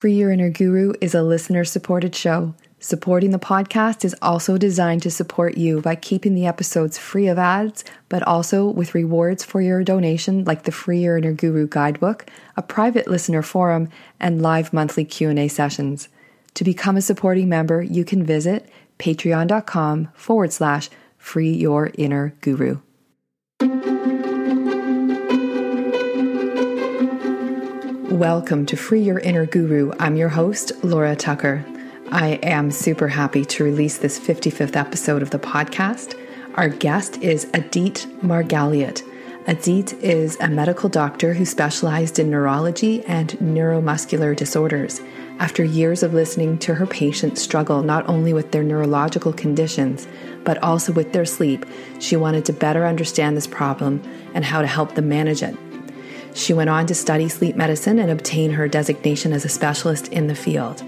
Free Your Inner Guru is a listener supported show. Supporting the podcast is also designed to support you by keeping the episodes free of ads, but also with rewards for your donation like the Free Your Inner Guru guidebook, a private listener forum, and live monthly Q&A sessions. To become a supporting member, you can visit patreon.com forward slash free your inner guru. Welcome to Free Your Inner Guru. I'm your host, Laura Tucker. I am super happy to release this 55th episode of the podcast. Our guest is Adit Margaliot. Adit is a medical doctor who specialized in neurology and neuromuscular disorders. After years of listening to her patients struggle not only with their neurological conditions, but also with their sleep, she wanted to better understand this problem and how to help them manage it. She went on to study sleep medicine and obtain her designation as a specialist in the field.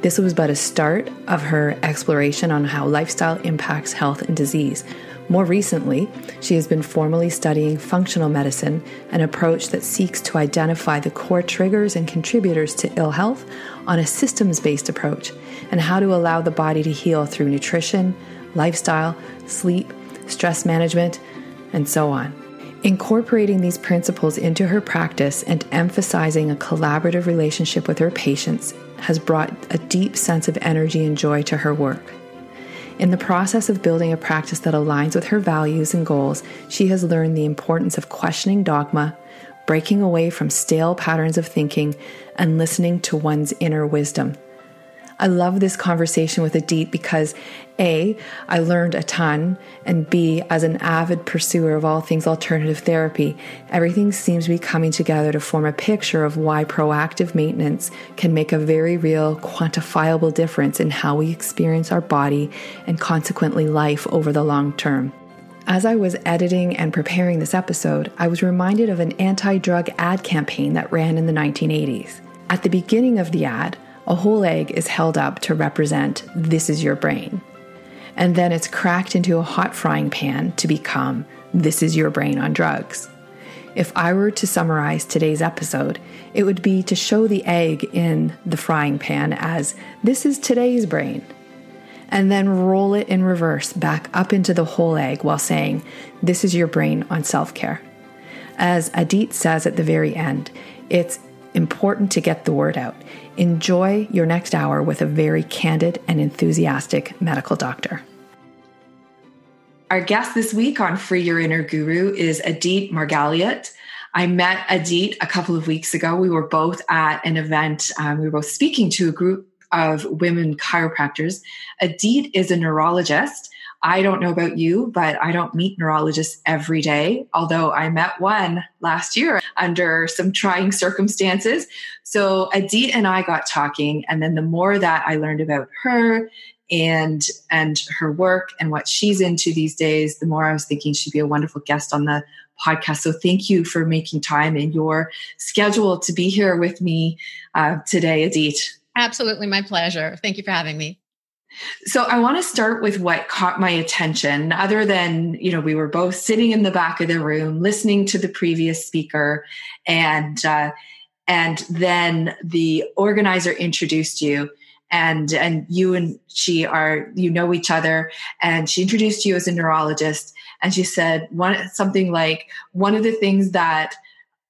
This was but a start of her exploration on how lifestyle impacts health and disease. More recently, she has been formally studying functional medicine, an approach that seeks to identify the core triggers and contributors to ill health on a systems based approach, and how to allow the body to heal through nutrition, lifestyle, sleep, stress management, and so on. Incorporating these principles into her practice and emphasizing a collaborative relationship with her patients has brought a deep sense of energy and joy to her work. In the process of building a practice that aligns with her values and goals, she has learned the importance of questioning dogma, breaking away from stale patterns of thinking, and listening to one's inner wisdom. I love this conversation with Adit because A, I learned a ton, and B, as an avid pursuer of all things alternative therapy, everything seems to be coming together to form a picture of why proactive maintenance can make a very real, quantifiable difference in how we experience our body and consequently life over the long term. As I was editing and preparing this episode, I was reminded of an anti drug ad campaign that ran in the 1980s. At the beginning of the ad, a whole egg is held up to represent this is your brain. And then it's cracked into a hot frying pan to become this is your brain on drugs. If I were to summarize today's episode, it would be to show the egg in the frying pan as this is today's brain, and then roll it in reverse back up into the whole egg while saying, This is your brain on self care. As Adit says at the very end, it's important to get the word out. Enjoy your next hour with a very candid and enthusiastic medical doctor. Our guest this week on Free Your Inner Guru is Adit Margaliot. I met Adit a couple of weeks ago. We were both at an event. Um, we were both speaking to a group of women chiropractors. Adit is a neurologist I don't know about you, but I don't meet neurologists every day, although I met one last year under some trying circumstances. So Adit and I got talking, and then the more that I learned about her and and her work and what she's into these days, the more I was thinking she'd be a wonderful guest on the podcast. So thank you for making time in your schedule to be here with me uh, today, Adit. Absolutely, my pleasure. Thank you for having me. So I want to start with what caught my attention other than, you know, we were both sitting in the back of the room listening to the previous speaker and uh, and then the organizer introduced you and and you and she are you know each other and she introduced you as a neurologist and she said one something like one of the things that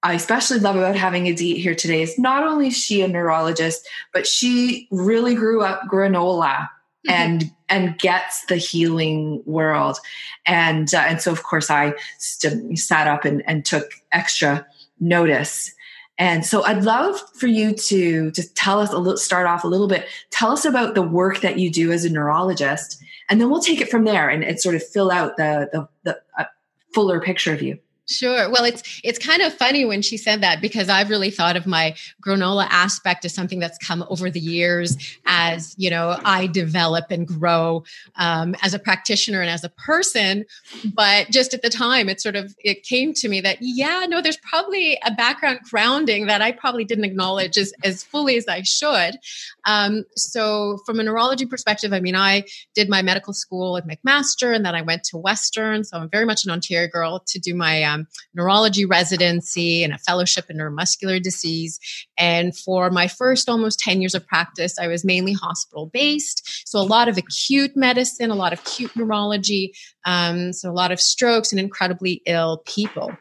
I especially love about having Adit here today is not only is she a neurologist, but she really grew up granola Mm-hmm. and and gets the healing world. And uh, and so of course i st- sat up and, and took extra notice. And so i'd love for you to just tell us a little start off a little bit. Tell us about the work that you do as a neurologist and then we'll take it from there and, and sort of fill out the the, the uh, fuller picture of you Sure. Well, it's it's kind of funny when she said that because I've really thought of my granola aspect as something that's come over the years as you know I develop and grow um, as a practitioner and as a person. But just at the time, it sort of it came to me that yeah, no, there's probably a background grounding that I probably didn't acknowledge as as fully as I should. Um, so, from a neurology perspective, I mean, I did my medical school at McMaster, and then I went to Western. So I'm very much an Ontario girl to do my um, um, neurology residency and a fellowship in neuromuscular disease. And for my first almost 10 years of practice, I was mainly hospital based. So a lot of acute medicine, a lot of acute neurology, um, so a lot of strokes and incredibly ill people.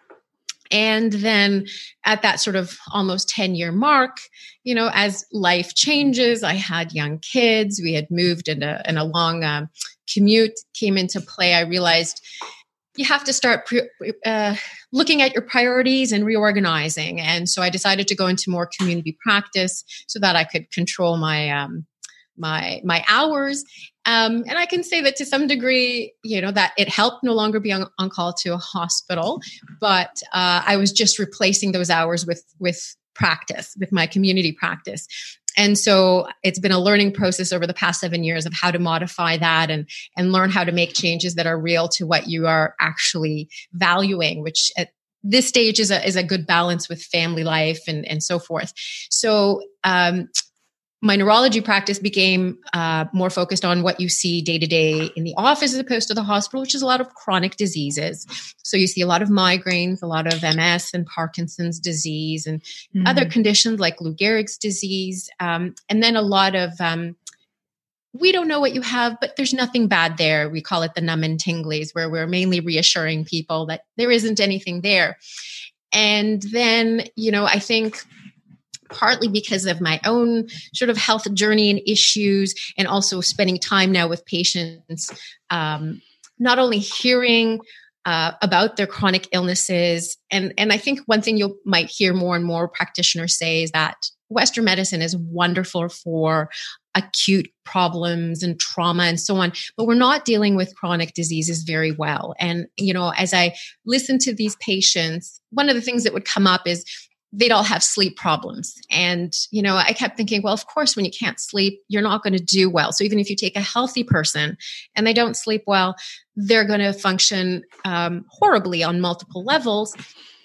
And then at that sort of almost 10 year mark, you know, as life changes, I had young kids, we had moved and a, and a long um, commute came into play. I realized you have to start pre- uh, looking at your priorities and reorganizing. And so I decided to go into more community practice so that I could control my um, my my hours um, and i can say that to some degree you know that it helped no longer be on, on call to a hospital but uh, i was just replacing those hours with with practice with my community practice and so it's been a learning process over the past seven years of how to modify that and and learn how to make changes that are real to what you are actually valuing which at this stage is a, is a good balance with family life and, and so forth. So um, my neurology practice became uh, more focused on what you see day to day in the office as opposed to the hospital, which is a lot of chronic diseases. So you see a lot of migraines, a lot of MS and Parkinson's disease, and mm-hmm. other conditions like Lou Gehrig's disease, um, and then a lot of um, we don't know what you have, but there's nothing bad there. We call it the numb and tinglies, where we're mainly reassuring people that there isn't anything there. And then, you know, I think partly because of my own sort of health journey and issues, and also spending time now with patients, um, not only hearing uh, about their chronic illnesses, and and I think one thing you might hear more and more practitioners say is that Western medicine is wonderful for acute problems and trauma and so on but we're not dealing with chronic diseases very well. And you know as i listen to these patients one of the things that would come up is they'd all have sleep problems. And, you know, I kept thinking, well, of course, when you can't sleep, you're not going to do well. So even if you take a healthy person and they don't sleep well, they're going to function um, horribly on multiple levels.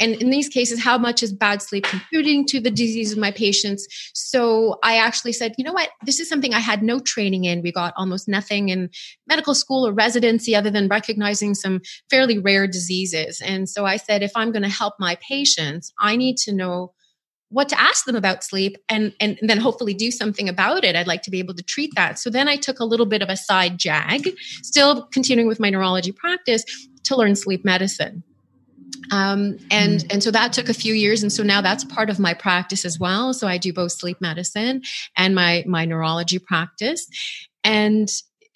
And in these cases, how much is bad sleep contributing to the disease of my patients? So I actually said, you know what? This is something I had no training in. We got almost nothing in medical school or residency other than recognizing some fairly rare diseases. And so I said, if I'm going to help my patients, I need to know what to ask them about sleep and and then hopefully do something about it i'd like to be able to treat that so then i took a little bit of a side jag still continuing with my neurology practice to learn sleep medicine um, and mm. and so that took a few years, and so now that's part of my practice as well. So I do both sleep medicine and my my neurology practice, and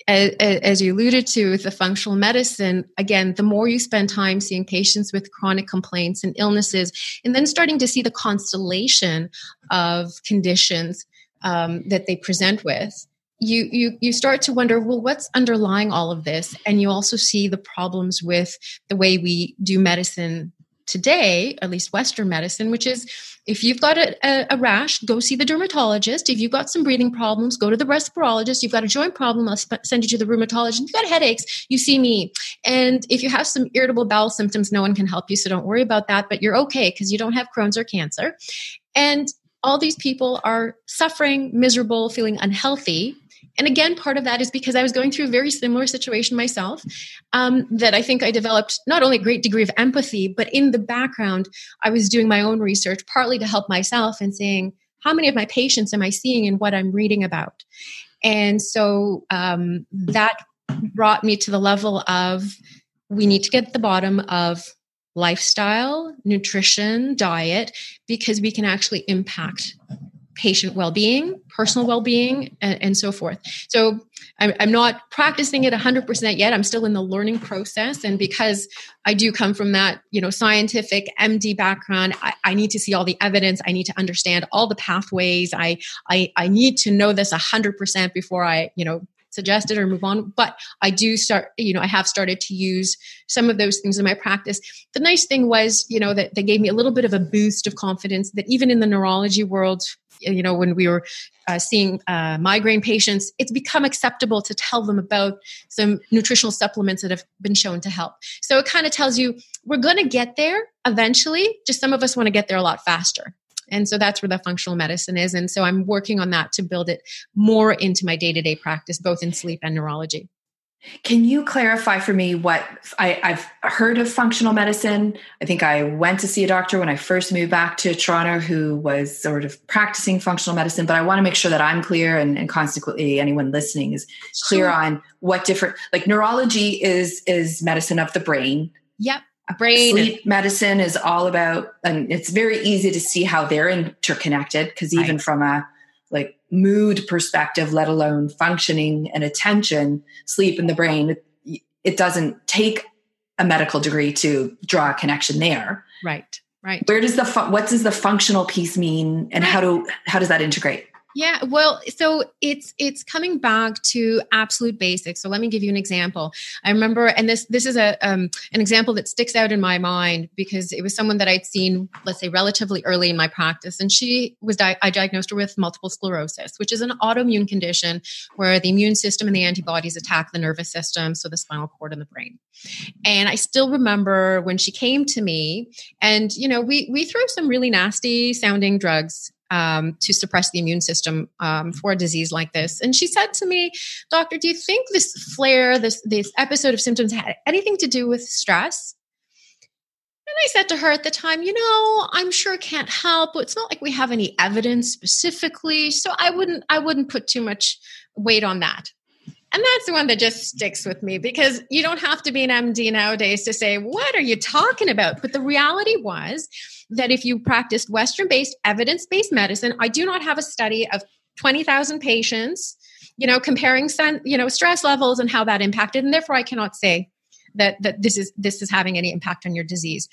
as, as, you alluded to with the functional medicine, again, the more you spend time seeing patients with chronic complaints and illnesses, and then starting to see the constellation of conditions um, that they present with, you you you start to wonder well what's underlying all of this? And you also see the problems with the way we do medicine today at least western medicine which is if you've got a, a, a, rash go see the dermatologist. If you've got some breathing problems go to the respirologist. You've got a joint problem i'll sp- send you to the rheumatologist. If you've got headaches you see me. And if you have some irritable bowel symptoms no one can help you so don't worry about that but you're okay because you don't have crohn's or cancer. And all these people are suffering miserable feeling unhealthy and again, part of that is because I was going through a very similar situation myself. Um, that I think I developed not only a great degree of empathy, but in the background, I was doing my own research, partly to help myself and saying, how many of my patients am I seeing and what I'm reading about? And so um, that brought me to the level of we need to get the bottom of lifestyle, nutrition, diet, because we can actually impact patient well-being personal well-being and, and so forth. So I'm, I'm, not practicing it 100% yet. I'm still in the learning process and because i do come from that you know scientific md background I, I need to see all the evidence. I need to understand all the pathways. I i, I need to know this 100% before i you know suggest it or move on. But i do start you know i have started to use some of those things in my practice. The nice thing was you know that they gave me a little bit of a boost of confidence that even in the neurology world you know when we were uh, seeing uh, migraine patients it's become acceptable to tell them about some nutritional supplements that have been shown to help. So it kind of tells you we're going to get there eventually just some of us want to get there a lot faster and so that's where the functional medicine is and so i'm working on that to build it more into my day-to-day practice both in sleep and neurology Can you clarify for me what I, I've heard of functional medicine? I think I went to see a doctor when I first moved back to Toronto who was sort of practicing functional medicine, but I want to make sure that I'm clear and, and consequently anyone listening is clear sure. on what different like neurology is is medicine of the brain. Yep. Brain sleep medicine is all about and it's very easy to see how they're interconnected because even right. from a like mood perspective, let alone functioning and attention, sleep in the brain, it, it doesn't take a medical degree to draw a connection there. Right. Right. Where does the fu- what does the functional piece mean, and how do how does that integrate? Yeah, well, so it's it's coming back to absolute basics. So let me give you an example. I remember, and this this is a um, an example that sticks out in my mind because it was someone that I'd seen, let's say, relatively early in my practice, and she was di- I diagnosed her with multiple sclerosis, which is an autoimmune condition where the immune system and the antibodies attack the nervous system, so the spinal cord and the brain. And I still remember when she came to me, and you know, we we threw some really nasty sounding drugs um, to suppress the immune system um, for a disease like this. And she said to me, Doctor, do you think this flare, this, this episode of symptoms had anything to do with stress? And I said to her at the time, you know, I'm sure it can't help. It's not like we have any evidence specifically, so I wouldn't I wouldn't put too much weight on that. And that's the one that just sticks with me because you don't have to be an MD nowadays to say, what are you talking about? But the reality was that if you practiced Western based, evidence based medicine, I do not have a study of 20,000 patients, you know, comparing, you know, stress levels and how that impacted. And therefore, I cannot say that, that this is this is having any impact on your disease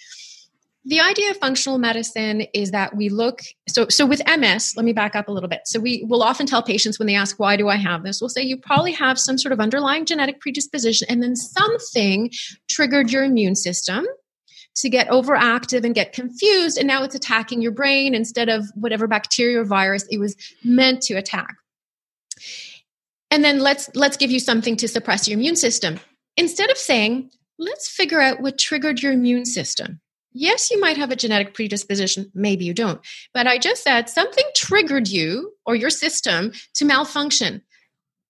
the idea of functional medicine is that we look so so with ms let me back up a little bit so we will often tell patients when they ask why do i have this we'll say you probably have some sort of underlying genetic predisposition and then something triggered your immune system to get overactive and get confused and now it's attacking your brain instead of whatever bacteria or virus it was meant to attack and then let's let's give you something to suppress your immune system instead of saying let's figure out what triggered your immune system yes, you might have a genetic predisposition, maybe you don't. But I just said something triggered you or your system to malfunction.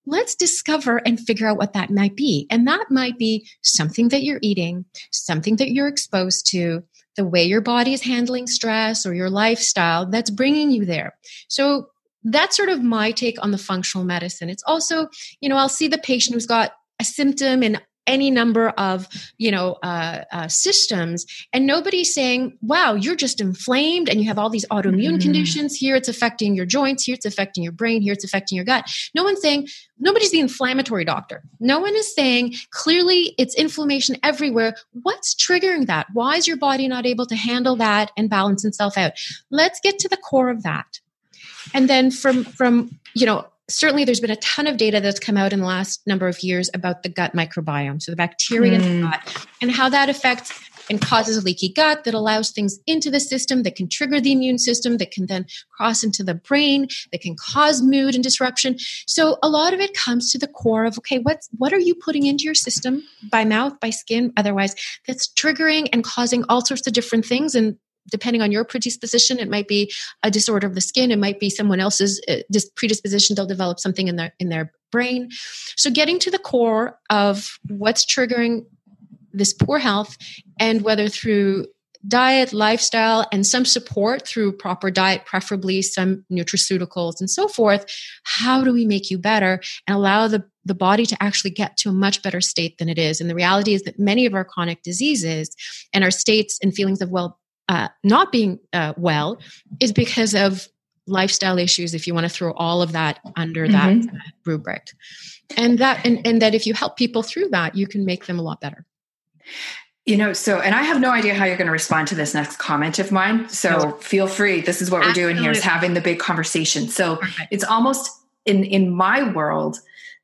Let's discover and figure out what that might be. And that might be something that you're eating, something that you're exposed to, the way your body is handling stress or your lifestyle that's bringing you there. So that's sort of my take on the functional medicine. It's also, you know, I'll see the patient who's got a symptom in any number of you know uh, uh, systems and nobody's saying wow you're just inflamed and you have all these autoimmune mm. conditions. Here it's affecting your joints. Here it's affecting your brain. Here it's affecting your gut. No one's saying nobody's the inflammatory doctor. No one is saying clearly it's inflammation everywhere. What's triggering that? Why is your body not able to handle that and balance itself out? Let's get to the core of that. And then from from you know certainly there's been a ton of data that's come out in the last number of years about the gut microbiome, so the bacteria mm. in the hmm. gut, and how that affects and causes a leaky gut that allows things into the system that can trigger the immune system, that can then cross into the brain, that can cause mood and disruption. So a lot of it comes to the core of okay, what's what are you putting into your system by mouth, by skin, otherwise that's triggering and causing all sorts of different things and depending on your predisposition it might be a disorder of the skin it might be someone else's uh, predisposition they'll develop something in their in their brain. So getting to the core of what's triggering this poor health and whether through diet lifestyle and some support through proper diet preferably some nutraceuticals and so forth how do we make you better and allow the the body to actually get to a much better state than it is? And the reality is that many of our chronic diseases and our states and feelings of well uh, not being uh, well is because of lifestyle issues if you want to throw all of that under mm-hmm. that uh, rubric and that and, and that if you help people through that you can make them a lot better you know so and i have no idea how you're going to respond to this next comment of mine so no. feel free this is what we're doing here is having the big conversation so Perfect. it's almost in in my world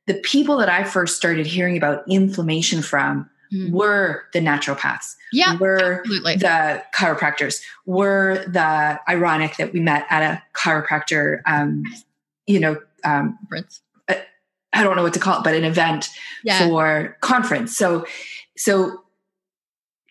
the people that i first started hearing about inflammation from mm. were the naturopaths. Yeah, were absolutely. the chiropractors. Were the ironic that we met at a chiropractor, um, you know, um, I don't know what to call it, but an event yeah. for conference. So, so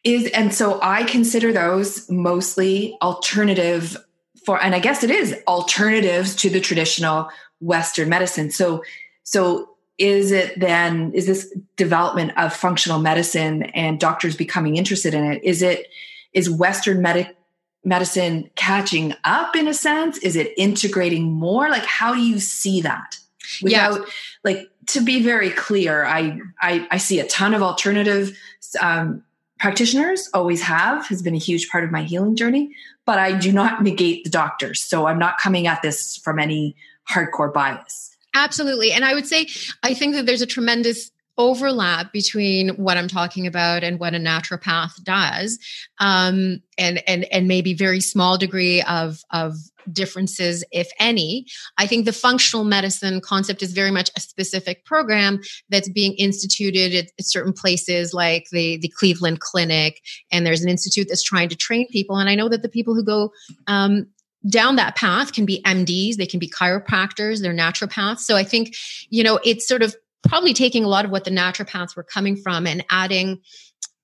is and so I consider those mostly alternative for, and I guess it is alternatives to the traditional Western medicine. So, so is it then is this development of functional medicine and doctors becoming interested in it is it is western medic medicine catching up in a sense? Is it integrating more? Like how do you see that? Without yeah. like to be very clear I, I i see a ton of alternative um, practitioners always have has been a huge part of my healing journey but i do not negate the doctors. So i'm not coming at this from any hardcore bias absolutely and i would say i think that there's a tremendous overlap between what I'm talking about and what a naturopath does, um, and and and maybe very small degree of of differences, if any. I think the functional medicine concept is very much a specific program that's being instituted at, at certain places, like the the Cleveland Clinic, and there's an institute that's trying to train people. And I know that the people who go um, down that path can be MDs, they can be chiropractors, they're naturopaths. So I think, you know, it's sort of probably taking a lot of what the naturopaths were coming from and adding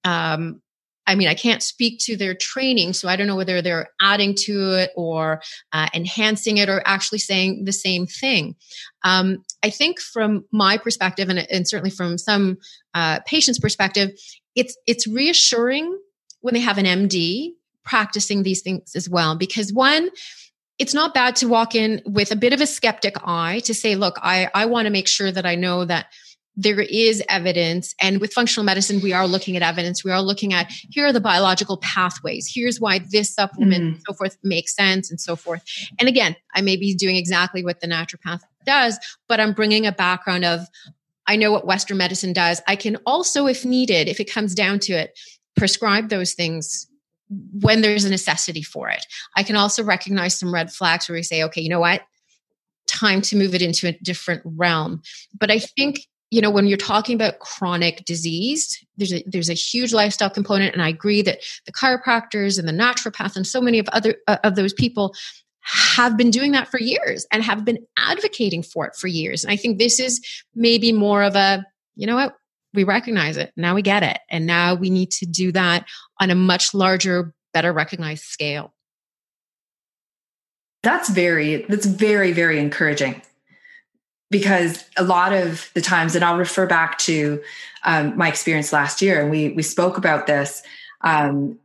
um, I mean, I can't speak to their training, so I don't know whether they're adding to it or uh, enhancing it or actually saying the same thing. Um, I think from my perspective, and, and certainly from some uh, patients' perspective, it's it's reassuring when they have an MD practicing these things as well, because one, it's not bad to walk in with a bit of a skeptic eye to say, look, I, I want to make sure that I know that there is evidence. And with functional medicine, we are looking at evidence. We are looking at here are the biological pathways. Here's why this supplement mm. and so forth makes sense and so forth. And again, I may be doing exactly what the naturopath does, but I'm bringing a background of I know what Western medicine does. I can also, if needed, if it comes down to it, prescribe those things when there's a necessity for it. I can also recognize some red flags where we say, okay, you know what? Time to move it into a different realm. But I think you know when you're talking about chronic disease there's a there's a huge lifestyle component and i agree that the chiropractors and the naturopath and so many of other uh, of those people have been doing that for years and have been advocating for it for years and i think this is maybe more of a you know what we recognize it. Now we get it. And now we need to do that on a much larger, better recognized scale. That's very, that's very, very encouraging because a lot of the times, and I'll refer back to um, my experience last year, and we we spoke about this. Um,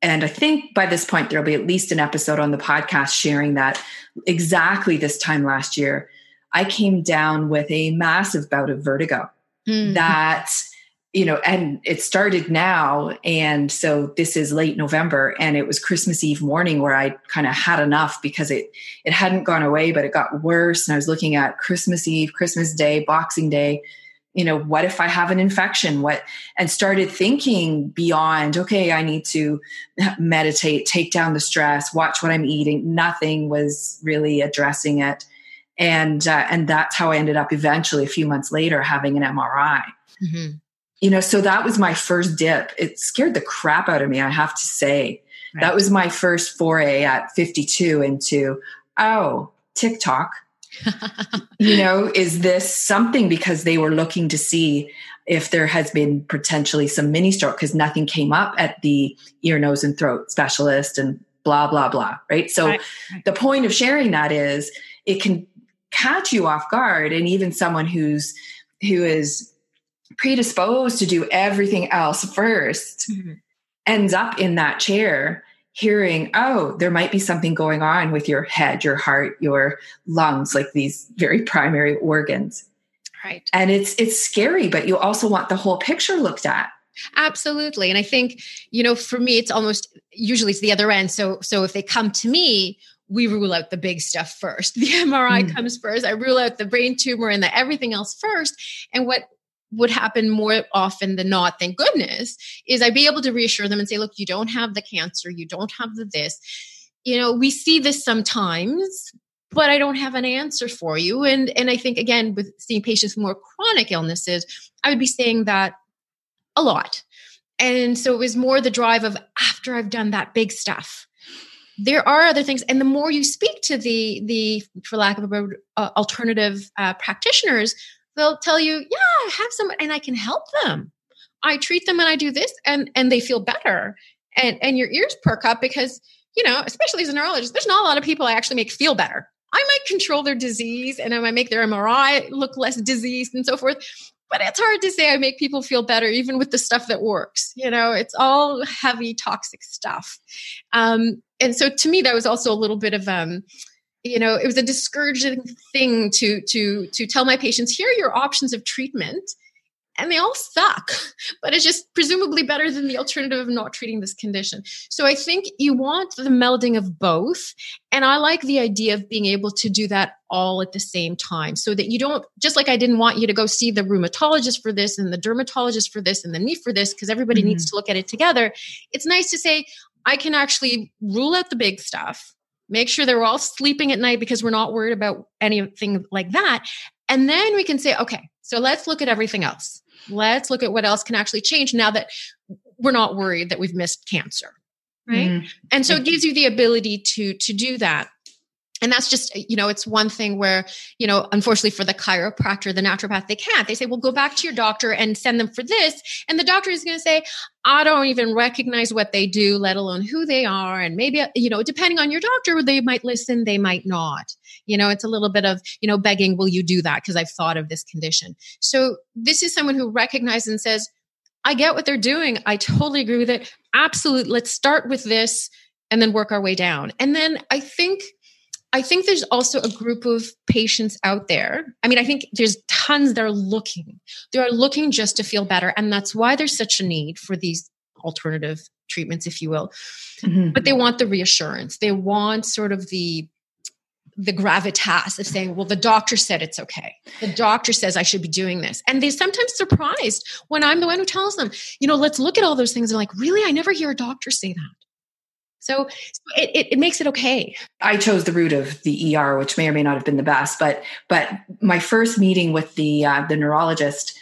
and I think by this point there'll be at least an episode on the podcast sharing that exactly this time last year, I came down with a massive bout of vertigo mm. that you know and it started now and so this is late november and it was christmas eve morning where i kind of had enough because it it hadn't gone away but it got worse and i was looking at christmas eve christmas day boxing day you know what if i have an infection? What and started thinking beyond okay i need to meditate take down the stress watch what i'm eating. Nothing was really addressing it and uh, and that's how I ended up eventually a few months later having an MRI. Mm-hmm. You know, so that was my first dip. It scared the crap out of me, I have to say. Right. That was my first foray at 52 into oh, tick tock. you know, is this something because they were looking to see if there has been potentially some mini stroke because nothing came up at the ear, nose, and throat specialist and blah, blah, blah. Right. So right. The point of sharing that is it can catch you off guard. And even someone who's who is predisposed to do everything else 1st mm-hmm. ends up in that chair hearing oh there might be something going on with your head your heart your lungs like these very primary organs. Right. And it's it's scary but you also want the whole picture looked at. Absolutely. And i think you know for me it's almost usually it's the other end. So so if they come to me we rule out the big stuff first. The MRI mm. comes first. I rule out the brain tumor and the everything else first. And what would happen more often than not, thank goodness, is I'd be able to reassure them and say, look, you don't have the cancer, you don't have the this. You know, we see this sometimes, but I don't have an answer for you. And and I think again, with seeing patients with more chronic illnesses, I would be saying that a lot. And so it was more the drive of after I've done that big stuff there are other things. And the more you speak to the the for lack of a word uh, alternative uh, practitioners they'll tell you yeah i have some and i can help them. I treat them and i do this and and they feel better. And and your ears perk up because you know especially as a neurologist there's not a lot of people i actually make feel better. I might control their disease and I might make their MRI look less diseased and so forth. But it's hard to say I make people feel better, even with the stuff that works. You know, it's all heavy, toxic stuff. Um, and so to me, that was also a little bit of, um, you know, it was a discouraging thing to to to tell my patients, here are your options of treatment and they all suck, but it's just presumably better than the alternative of not treating this condition. So I think you want the melding of both. And I like the idea of being able to do that all at the same time so that you don't, just like I didn't want you to go see the rheumatologist for this and the dermatologist for this and the knee for this, because everybody mm-hmm. needs to look at it together. It's nice to say, I can actually rule out the big stuff, make sure they're all sleeping at night because we're not worried about anything like that. And then we can say, okay, so let's look at everything else let's look at what else can actually change now that we're not worried that we've missed cancer right? Mm and so it gives you the ability to to do that and that's just you know it's one thing where you know unfortunately for the chiropractor the naturopath they can't. They say well go back to your doctor and send them for this. And the doctor is going to say i don't even recognize what they do let alone who they are. And maybe you know depending on your doctor they might listen they might not. You know it's a little bit of you know begging will you do that? Because i've thought of this condition. So this is someone who recognizes and says i get what they're doing. I totally agree with it. Absolutely let's start with this and then work our way down. And then i think I think there's also a group of patients out there. I mean, I think there's tons that are looking. They are looking just to feel better. And that's why there's such a need for these alternative treatments, if you will. Mm-hmm. But they want the reassurance. They want sort of the the gravitas of saying, well, the doctor said it's okay. The doctor says I should be doing this. And they're sometimes surprised when I'm the one who tells them, you know, let's look at all those things. And like, really? I never hear a doctor say that. So, it, it, it, makes it okay. I chose the route of the ER, which may or may not have been the best. But but my first meeting with the uh, the neurologist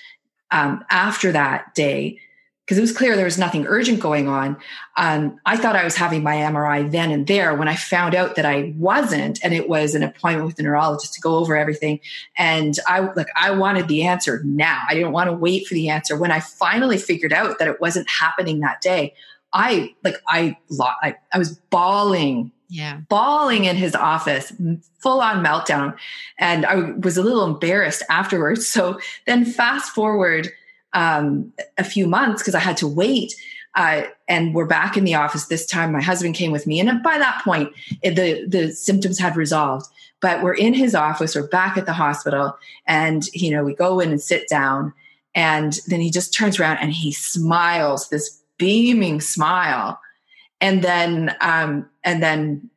um, after that day, because it was clear there was nothing urgent going on. Um, I thought I was having my MRI then and there. When I found out that I wasn't, and it was an appointment with the neurologist to go over everything, and I like I wanted the answer now. I didn't want to wait for the answer. When I finally figured out that it wasn't happening that day, I like I I, I was bawling yeah. bawling in his office full on meltdown. And i was a little embarrassed afterwards. So then fast forward um, a few months because i had to wait uh, and we're back in the office this time. My husband came with me. And by that point it, the the symptoms had resolved. But we're in his office. We're back at the hospital. And you know we go in and sit down. And then he just turns around and he smiles this beaming smile. And then um, and then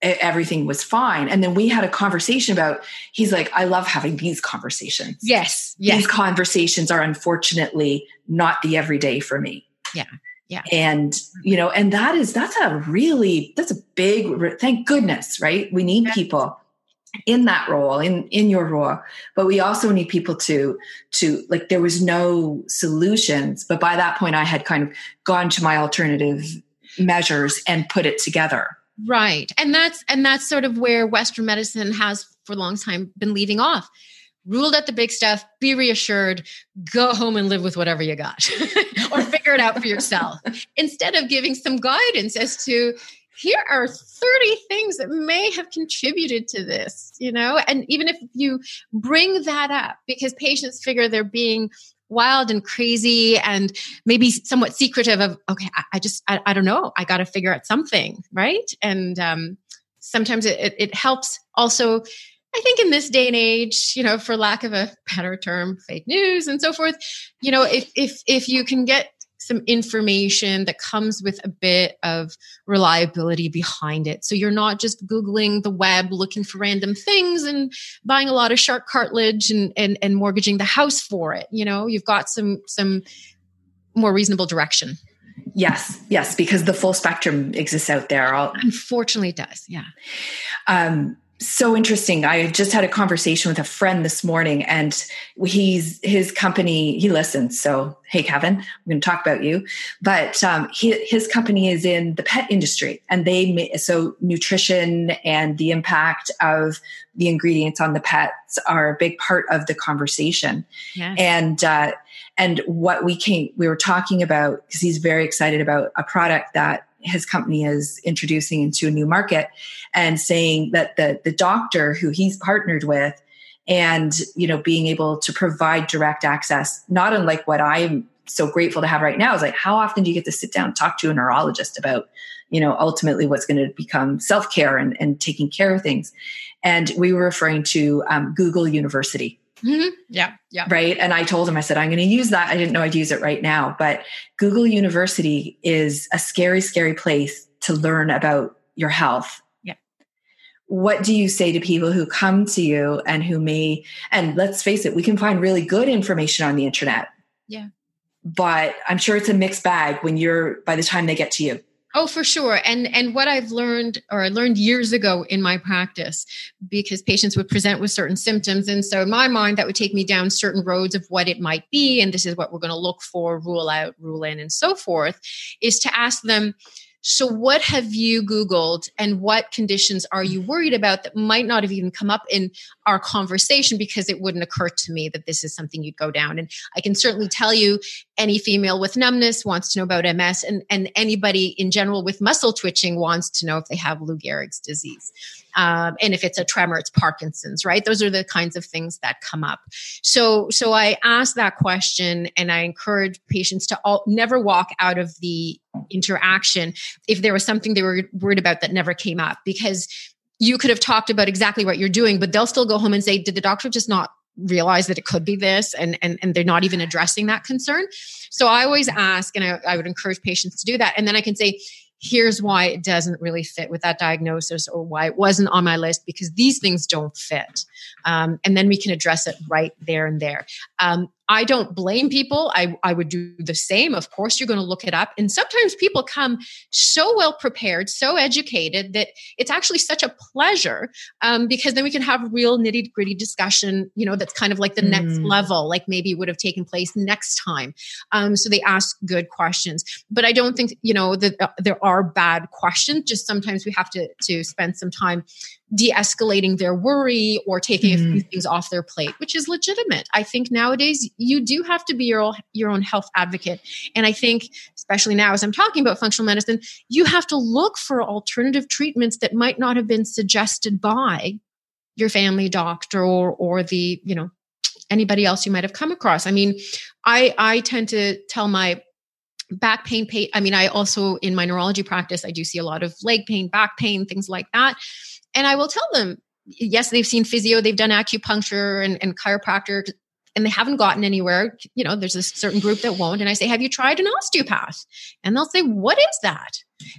everything was fine. And then we had a conversation about he's like i love having these conversations. Yes yes. These conversations are unfortunately not the everyday for me. Yeah yeah. And you know and that is that's a really that's a big thank goodness right? We need people in that role in in your role. But we also need people to to like there was no solutions. But by that point i had kind of gone to my alternative measures and put it together. Right. And that's and that's sort of where western medicine has for a long time been leaving off. Ruled out the big stuff be reassured go home and live with whatever you got or figure it out for yourself. Instead of giving some guidance as to here are 30 things that may have contributed to this, you know? And even if you bring that up, because patients figure they're being wild and crazy and maybe somewhat secretive of, okay, I, I just, I, I, don't know, I got to figure out something, right? And um, sometimes it, it, it helps also. I think in this day and age, you know, for lack of a better term, fake news and so forth, you know, if if if you can get some information that comes with a bit of reliability behind it. So you're not just Googling the web looking for random things and buying a lot of shark cartilage and, and, and mortgaging the house for it. You know, you've got some, some more reasonable direction. Yes, yes, because the full spectrum exists out there. I'll, Unfortunately, it does. Yeah. Um, so interesting. I just had a conversation with a friend this morning, and he's his company. He listens. So, hey, Kevin, I'm going to talk about you. But um, he, his company is in the pet industry, and they so nutrition and the impact of the ingredients on the pets are a big part of the conversation. Yes. And uh, and what we came, we were talking about because he's very excited about a product that his company is introducing into a new market and saying that the the doctor who he's partnered with and you know being able to provide direct access not unlike what i'm so grateful to have right now is like how often do you get to sit down and talk to a neurologist about you know ultimately what's going to become self-care and, and taking care of things? And we were referring to um, google university Mm-hmm. Yeah, yeah. Right. And I told him, I said, I'm going to use that. I didn't know I'd use it right now, but Google University is a scary, scary place to learn about your health. Yeah. What do you say to people who come to you and who may, and let's face it, we can find really good information on the internet. Yeah. But I'm sure it's a mixed bag when you're, by the time they get to you. Oh, for sure. And and what I've learned or I learned years ago in my practice, because patients would present with certain symptoms. And so in my mind, that would take me down certain roads of what it might be. And this is what we're going to look for, rule out, rule in, and so forth, is to ask them, so, what have you Googled and what conditions are you worried about that might not have even come up in our conversation because it wouldn't occur to me that this is something you'd go down? And I can certainly tell you any female with numbness wants to know about MS, and, and anybody in general with muscle twitching wants to know if they have Lou Gehrig's disease. Um, and if it's a tremor, it's Parkinson's, right? Those are the kinds of things that come up. So, so I ask that question, and I encourage patients to all, never walk out of the interaction if there was something they were worried about that never came up, because you could have talked about exactly what you're doing, but they'll still go home and say, "Did the doctor just not realize that it could be this and, and and they're not even addressing that concern so i always ask and I, I, would encourage patients to do that and then i can say here's why it doesn't really fit with that diagnosis or why it wasn't on my list because these things don't fit. Um, and then we can address it right there and there. Um, I don't blame people. I, I would do the same. Of course, you're going to look it up. And sometimes people come so well prepared, so educated that it's actually such a pleasure um, because then we can have real nitty gritty discussion, you know, that's kind of like the mm. next level, like maybe would have taken place next time. Um, so they ask good questions. But I don't think, you know, that uh, there are bad questions. Just sometimes we have to, to spend some time de-escalating their worry or taking mm. a few mm. things off their plate which is legitimate i think nowadays you do have to be your own, your own health advocate and i think especially now as i'm talking about functional medicine you have to look for alternative treatments that might not have been suggested by your family doctor or or the you know anybody else you might have come across i mean i i tend to tell my back pain pain i mean i also in my neurology practice i do see a lot of leg pain back pain things like that and I will tell them, yes, they've seen physio, they've done acupuncture and, and chiropractor, and they haven't gotten anywhere. You know, there's a certain group that won't. And I say, Have you tried an osteopath? And they'll say, What is that?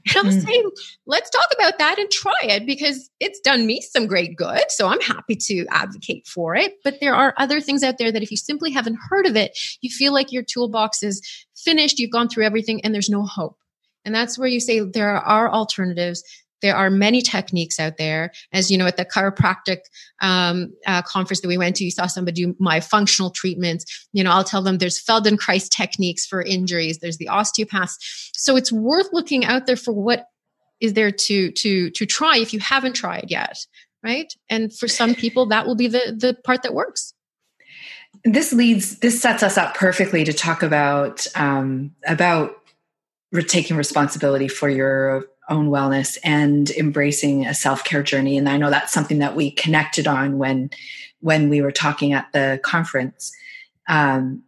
And I'll mm. say, Let's talk about that and try it because it's done me some great good. So I'm happy to advocate for it. But there are other things out there that if you simply haven't heard of it, you feel like your toolbox is finished, you've gone through everything, and there's no hope. And that's where you say there are alternatives. There are many techniques out there. As you know, at the chiropractic um, uh, conference that we went to, you saw somebody do my functional treatments. You know, I'll tell them there's Feldenkrais techniques for injuries. There's the osteopaths. So it's worth looking out there for what is there to to to try if you haven't tried yet, right? And for some people, that will be the the part that works. This leads. This sets us up perfectly to talk about um, about taking responsibility for your own wellness and embracing a self-care journey. And i know that's something that we connected on when when we were talking at the conference. Um,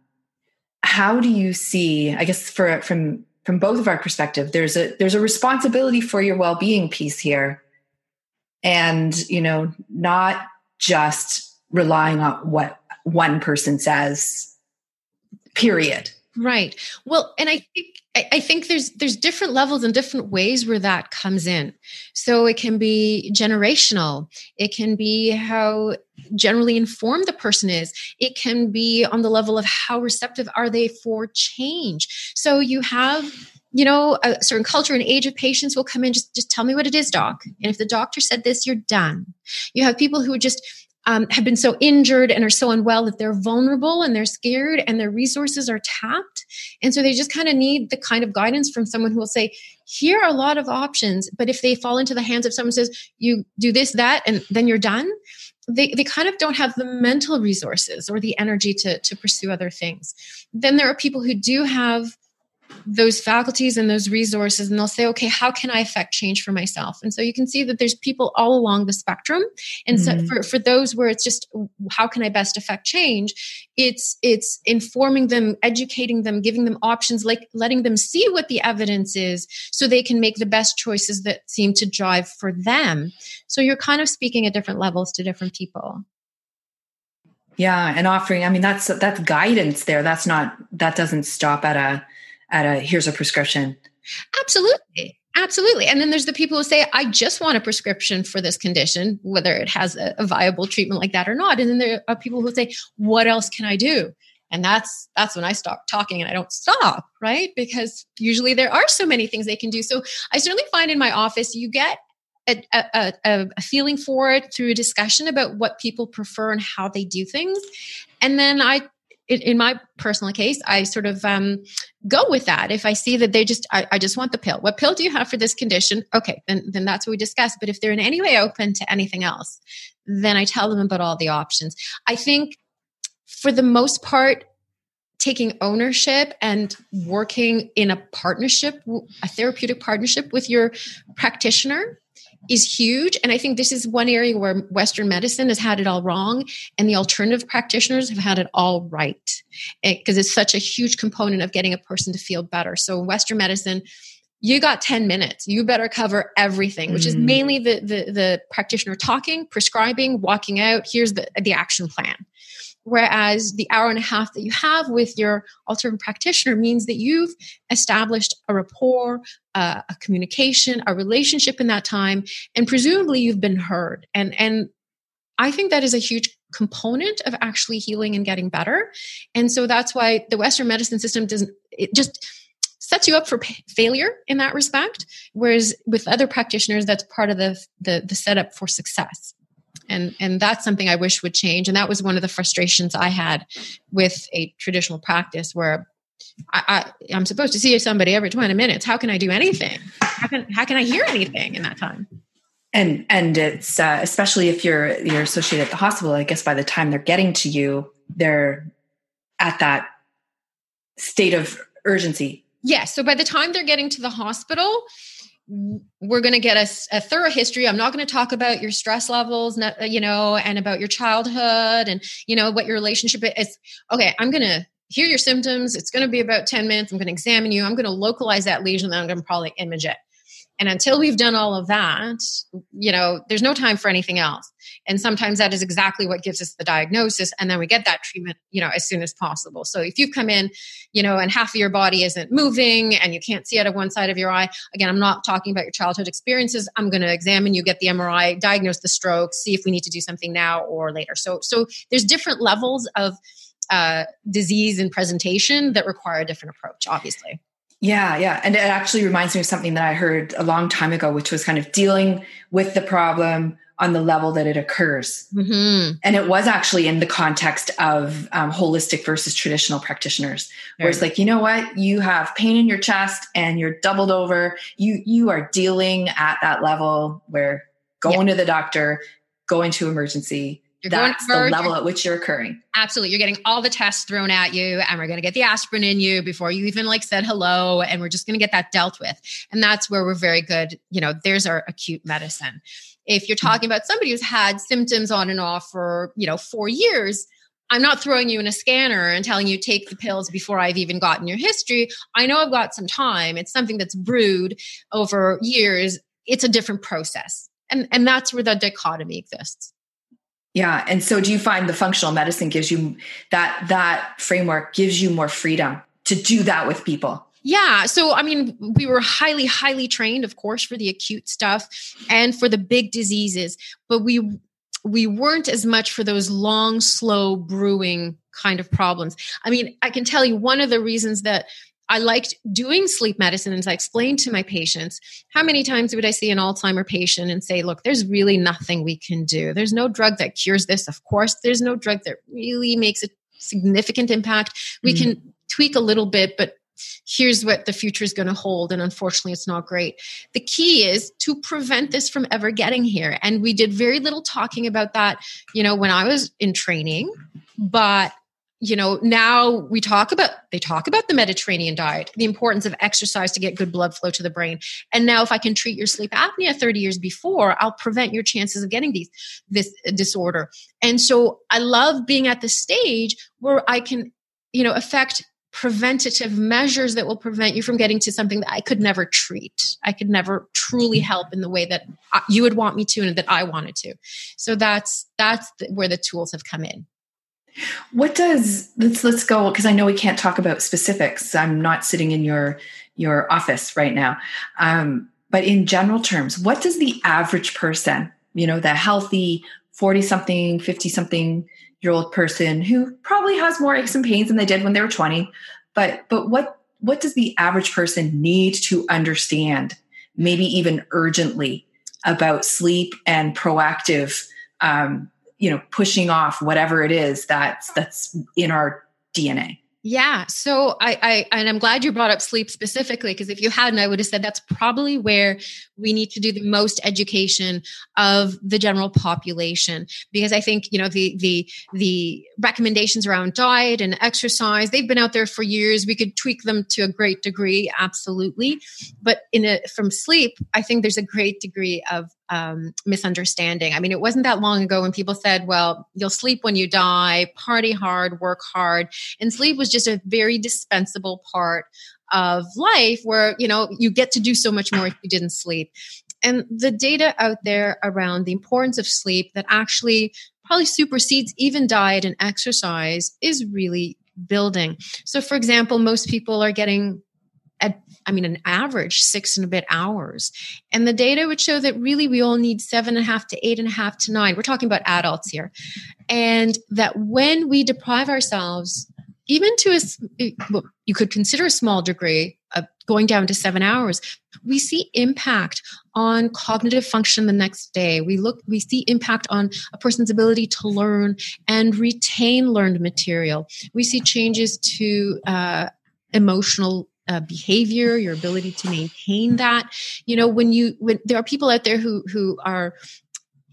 how do you see i guess for from from both of our perspective there's a there's a responsibility for your well-being piece here. And you know not just relying on what one person says period right well and i think I, think there's there's different levels and different ways where that comes in. So it can be generational. It can be how generally informed the person is. It can be on the level of how receptive are they for change. So you have you know a certain culture and age of patients will come in just just tell me what it is doc and if the doctor said this you're done you have people who just um, have been so injured and are so unwell that they're vulnerable and they're scared and their resources are tapped. And so they just kind of need the kind of guidance from someone who will say, here are a lot of options. But if they fall into the hands of someone who says, you do this, that, and then you're done, they, they kind of don't have the mental resources or the energy to, to pursue other things. Then there are people who do have those faculties and those resources and they'll say okay how can i affect change for myself? And so you can see that there's people all along the spectrum. And mm-hmm. so for, for those where it's just how can i best affect change? It's it's informing them educating them giving them options like letting them see what the evidence is so they can make the best choices that seem to drive for them. So you're kind of speaking at different levels to different people. Yeah and offering i mean that's that's guidance there. That's not that doesn't stop at a at a here's a prescription. Absolutely. Absolutely. And then there's the people who say i just want a prescription for this condition whether it has a, a viable treatment like that or not. And then there are people who say what else can i do? And that's that's when i stop talking and i don't stop right? Because usually there are so many things they can do. So i certainly find in my office you get a, a, a, feeling for it through a discussion about what people prefer and how they do things. And then i in, my personal case, I sort of um, go with that. If I see that they just, I, I, just want the pill. What pill do you have for this condition? Okay, then then that's what we discuss. But if they're in any way open to anything else, then I tell them about all the options. I think for the most part, taking ownership and working in a partnership, a therapeutic partnership with your practitioner is huge. And I think this is one area where Western medicine has had it all wrong, and the alternative practitioners have had it all right because it's such a huge component of getting a person to feel better. So, Western medicine, you got 10 minutes you better cover everything which is mm. mainly the, the the practitioner talking prescribing walking out here's the the action plan Whereas the hour and a half that you have with your alternative practitioner means that you've established a rapport, uh, a communication, a relationship in that time, and presumably you've been heard. And and I think that is a huge component of actually healing and getting better. And so that's why the Western medicine system doesn't it just sets you up for p- failure in that respect whereas with other practitioners that's part of the, the the setup for success and and that's something i wish would change. And that was one of the frustrations i had with a traditional practice where I, I am supposed to see somebody every 20 minutes. How can i do anything? How can how can i hear anything in that time? And and it's uh, especially if you're you're associated at the hospital i guess by the time they're getting to you they're at that state of urgency. Yes. So by the time they're getting to the hospital we're going to get a, a, thorough history. I'm not going to talk about your stress levels you know and about your childhood and you know what your relationship is. Okay i'm going to hear your symptoms. It's going to be about 10 minutes. I'm going to examine you. I'm going to localize that lesion then i'm going to probably image it and until we've done all of that, you know, there's no time for anything else. And sometimes that is exactly what gives us the diagnosis. And then we get that treatment, you know, as soon as possible. So if you've come in, you know, and half of your body isn't moving and you can't see out of one side of your eye, again, I'm not talking about your childhood experiences. I'm going to examine you, get the MRI, diagnose the stroke, see if we need to do something now or later. So, so there's different levels of uh, disease and presentation that require a different approach, obviously. Yeah, yeah. And it actually reminds me of something that I heard a long time ago, which was kind of dealing with the problem on the level that it occurs. Mm-hmm. And it was actually in the context of um, holistic versus traditional practitioners, where right. it's like, you know what, you have pain in your chest and you're doubled over. You you are dealing at that level where going yeah. to the doctor, going to emergency, you're That's the level at which you're occurring. Absolutely. You're getting all the tests thrown at you, and we're going to get the aspirin in you before you even like said hello. And we're just going to get that dealt with. And that's where we're very good. You know, there's our acute medicine. If you're talking about somebody who's had symptoms on and off for, you know, four years, I'm not throwing you in a scanner and telling you take the pills before I've even gotten your history. I know I've got some time. It's something that's brewed over years. It's a different process. And, and that's where the dichotomy exists. Yeah. And so do you find the functional medicine gives you that that framework gives you more freedom to do that with people? Yeah. So, I mean, we were highly, highly trained, of course, for the acute stuff and for the big diseases, but we we weren't as much for those long, slow brewing kind of problems. I mean, I can tell you one of the reasons that I liked doing sleep medicine as I explained to my patients. How many times would I see an Alzheimer patient and say, look, there's really nothing we can do. There's no drug that cures this. Of course, there's no drug that really makes a significant impact. We mm-hmm. can tweak a little bit, but here's what the future is going to hold. And unfortunately, it's not great. The key is to prevent this from ever getting here. And we did very little talking about that, you know, when I was in training, but you know now we talk about they talk about the mediterranean diet the importance of exercise to get good blood flow to the brain. And now if i can treat your sleep apnea 30 years before i'll prevent your chances of getting these this disorder. And so i love being at the stage where i can you know affect preventative measures that will prevent you from getting to something that i could never treat. I could never truly help in the way that uh, you would want me to and that i wanted to. So that's that's where the tools have come in what does let's let's go because I know we can't talk about specifics. I'm not sitting in your your office right now. Um, but in general terms, what does the average person, you know, the healthy 40 something, 50 something year old person who probably has more aches and pains than they did when they were 20, but but what what does the average person need to understand, maybe even urgently, about sleep and proactive um, you know pushing off whatever it is that's that's in our dna yeah. So I, I and I'm glad you brought up sleep specifically because if you hadn't, I would have said that's probably where we need to do the most education of the general population because I think you know the the the recommendations around diet and exercise they've been out there for years. We could tweak them to a great degree, absolutely, but in a from sleep, I think there's a great degree of um, misunderstanding. I mean, it wasn't that long ago when people said, well, you'll sleep when you die, party hard, work hard. And sleep was just a very dispensable part of life where, you know, you get to do so much more if you didn't sleep. And the data out there around the importance of sleep that actually probably supersedes even diet and exercise is really building. So, for example, most people are getting I mean, an average six and a bit hours. And the data would show that really we all need seven and a half to eight and a half to nine. We're talking about adults here. And that when we deprive ourselves, even to a, well, you could consider a small degree of going down to seven hours, we see impact on cognitive function the next day. We look, we see impact on a person's ability to learn and retain learned material. We see changes to uh, emotional uh, behavior, your ability to maintain that. You know, when you when there are people out there who who are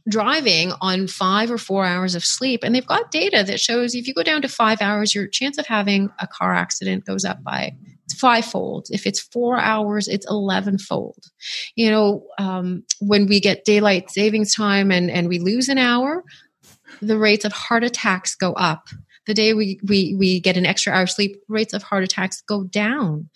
driving on five or four hours of sleep and they've got data that shows if you go down to five hours your chance of having a car accident goes up by fivefold. If it's four hours it's 11 fold you know um, when we get daylight savings time and and we lose an hour the rates of heart attacks go up the day we, we, we get an extra hour sleep, rates of heart attacks go down.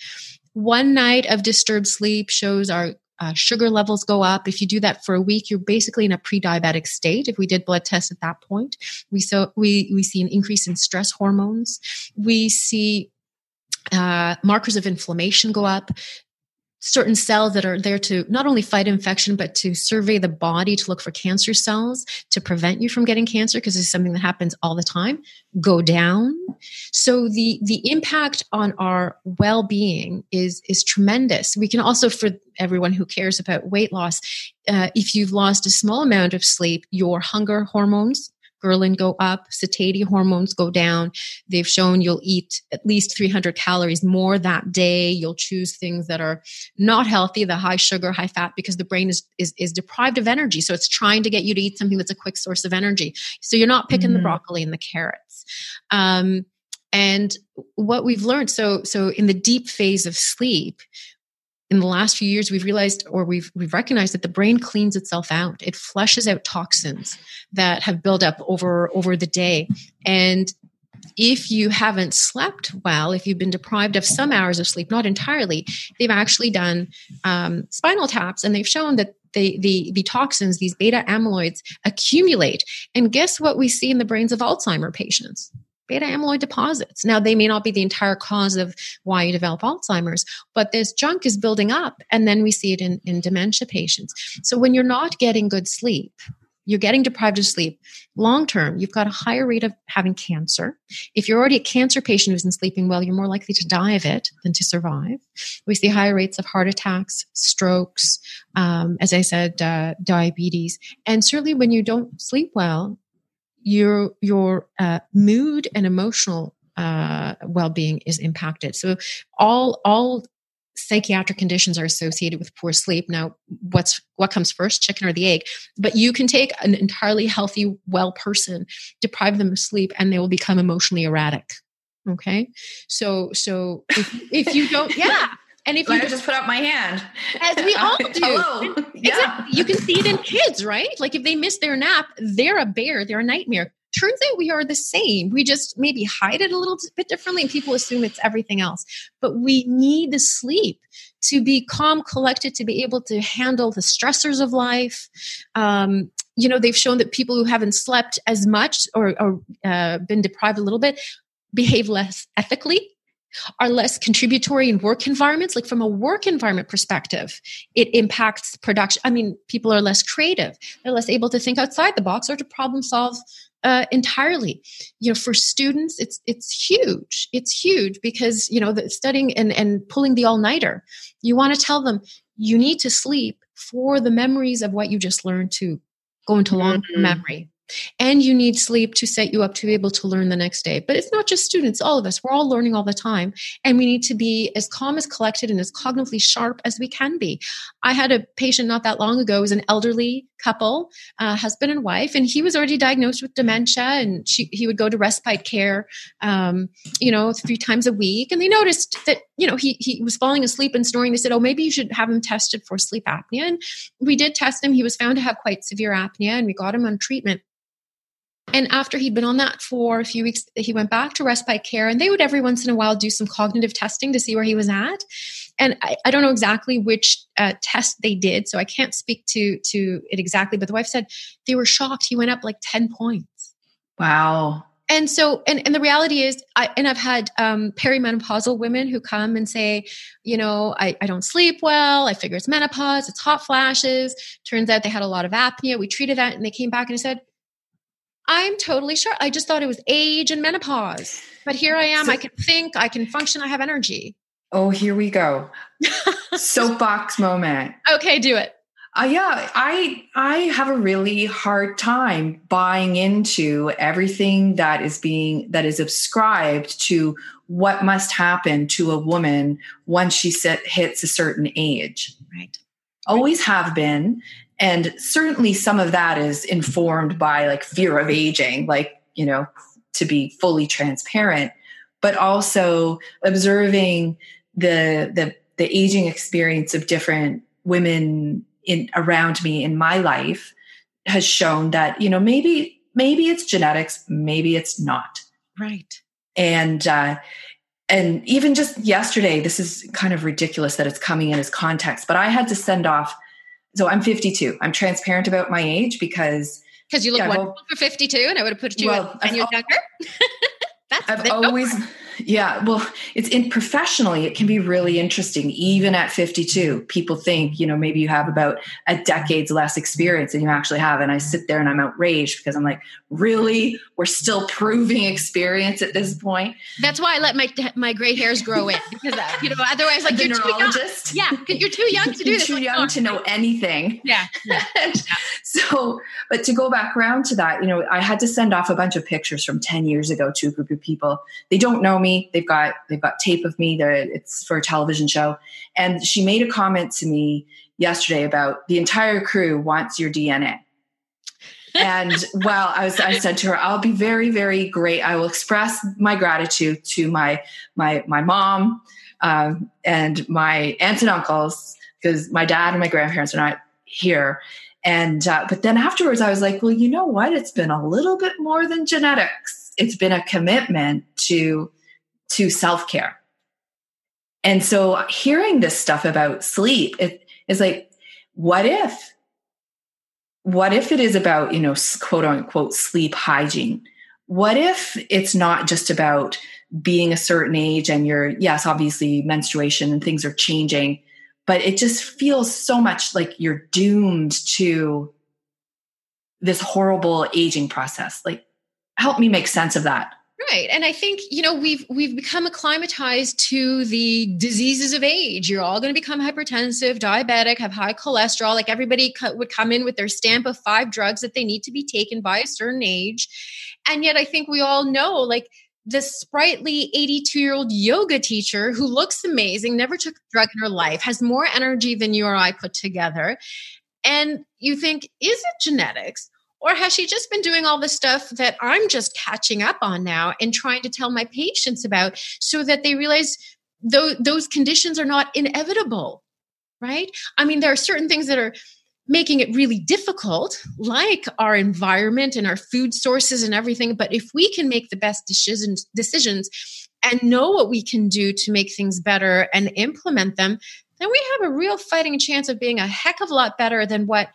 One night of disturbed sleep shows our uh, sugar levels go up. If you do that for a week, you're basically in a pre-diabetic state. If we did blood tests at that point, we so we we see an increase in stress hormones. We see uh, markers of inflammation go up certain cells that are there to not only fight infection but to survey the body to look for cancer cells to prevent you from getting cancer because it's something that happens all the time go down. So the the impact on our well-being is is tremendous. We can also for everyone who cares about weight loss uh, if you've lost a small amount of sleep your hunger hormones ghrelin go up, satiety hormones go down. They've shown you'll eat at least 300 calories more that day. You'll choose things that are not healthy, the high sugar, high fat, because the brain is, is, is deprived of energy. So it's trying to get you to eat something that's a quick source of energy. So you're not picking mm-hmm. the broccoli and the carrots. Um, and what we've learned, so so in the deep phase of sleep, in the last few years we've realized or we've we've recognized that the brain cleans itself out it flushes out toxins that have built up over over the day and if you haven't slept well if you've been deprived of some hours of sleep not entirely they've actually done um, spinal taps and they've shown that the, the, the toxins, these beta amyloids, accumulate. And guess what we see in the brains of Alzheimer patients? Beta amyloid deposits. Now, they may not be the entire cause of why you develop Alzheimer's, but this junk is building up, and then we see it in, in dementia patients. So, when you're not getting good sleep, you're getting deprived of sleep long term you've got a higher rate of having cancer if you're already a cancer patient who isn't sleeping well you're more likely to die of it than to survive we see higher rates of heart attacks strokes um, as i said uh, diabetes and certainly when you don't sleep well your your uh, mood and emotional uh, well-being is impacted. So all all psychiatric conditions are associated with poor sleep. Now, what's what comes first, chicken or the egg? But you can take an entirely healthy, well person, deprive them of sleep, and they will become emotionally erratic. Okay. So, so if, if you don't, yeah. And if you just put up my hand, as we all do, Hello. Yeah. Exactly. you can see it in kids, right? Like if they miss their nap, they're a bear, they're a nightmare. Turns out we are the same. We just maybe hide it a little bit differently, and people assume it's everything else. But we need the sleep to be calm, collected, to be able to handle the stressors of life. Um, you know, they've shown that people who haven't slept as much or, or uh, been deprived a little bit behave less ethically are less contributory in work environments. Like from a work environment perspective it impacts production. I mean people are less creative. They're less able to think outside the box or to problem solve uh, entirely. You know for students it's it's huge. It's huge because you know the studying and and pulling the all-nighter you want to tell them you need to sleep for the memories of what you just learned to go into long mm-hmm. memory and you need sleep to set you up to be able to learn the next day. But it's not just students, all of us. We're all learning all the time. And we need to be as calm, as collected, and as cognitively sharp as we can be. I had a patient not that long ago, was an elderly couple, uh, husband and wife, and he was already diagnosed with dementia. And she, he would go to respite care, um, you know, three times a week. And they noticed that, you know, he, he was falling asleep and snoring. They said, oh, maybe you should have him tested for sleep apnea. And we did test him. He was found to have quite severe apnea, and we got him on treatment. And after he'd been on that for a few weeks, he went back to respite care and they would every once in a while do some cognitive testing to see where he was at. And I, I don't know exactly which uh, test they did, so I can't speak to, to it exactly, but the wife said they were shocked. He went up like 10 points. Wow. And so, and, and the reality is, I, and I've had um, perimenopausal women who come and say, you know, I, I don't sleep well. I figure it's menopause, it's hot flashes. Turns out they had a lot of apnea. We treated that and they came back and I said, I'm totally sure. I just thought it was age and menopause. But here I am. So, I can think, I can function, I have energy. Oh, here we go. Soapbox moment. Okay, do it. Uh, yeah, I I have a really hard time buying into everything that is being that is ascribed to what must happen to a woman once she set, hits a certain age. Right. Always have been, and certainly some of that is informed by like fear of aging, like, you know, to be fully transparent, but also observing the, the, the aging experience of different women in around me in my life has shown that, you know, maybe, maybe it's genetics, maybe it's not. Right. And, uh, and even just yesterday, this is kind of ridiculous that it's coming in as context, but I had to send off so I'm 52. I'm transparent about my age because because you look yeah, wonderful well, for 52, and I would have put you well, 10 years younger. That's I've always yeah, well, it's in professionally, it can be really interesting. Even at 52, people think, you know, maybe you have about a decade's less experience than you actually have. And I sit there and I'm outraged because I'm like, really? We're still proving experience at this point. That's why I let my my gray hairs grow in because, uh, you know, otherwise, like, the you're neurologist. Too young. Yeah, you're too young to do this. Too like, young oh, to know anything. Yeah. yeah. so, but to go back around to that, you know, I had to send off a bunch of pictures from 10 years ago to a group of people. They don't know me. They've got they've got tape of me. That it's for a television show, and she made a comment to me yesterday about the entire crew wants your DNA. and well, I was I said to her, I'll be very very great. I will express my gratitude to my my my mom um, and my aunts and uncles because my dad and my grandparents are not here. And uh, but then afterwards, I was like, well, you know what? It's been a little bit more than genetics it's been a commitment to to self-care. And so hearing this stuff about sleep it is like what if what if it is about you know quote unquote sleep hygiene? What if it's not just about being a certain age and you're yes obviously menstruation and things are changing but it just feels so much like you're doomed to this horrible aging process. Like help me make sense of that right and i think you know we've we've become acclimatized to the diseases of age you're all going to become hypertensive diabetic have high cholesterol like everybody co- would come in with their stamp of five drugs that they need to be taken by a certain age and yet i think we all know like the sprightly 82 year old yoga teacher who looks amazing, never took a drug in her life, has more energy than you or I put together. And you think, is it genetics? Or has she just been doing all the stuff that I'm just catching up on now and trying to tell my patients about so that they realize those, those conditions are not inevitable, right? I mean, there are certain things that are making it really difficult, like our environment and our food sources and everything. But if we can make the best decisions, decisions and know what we can do to make things better and implement them, then we have a real fighting chance of being a heck of a lot better than what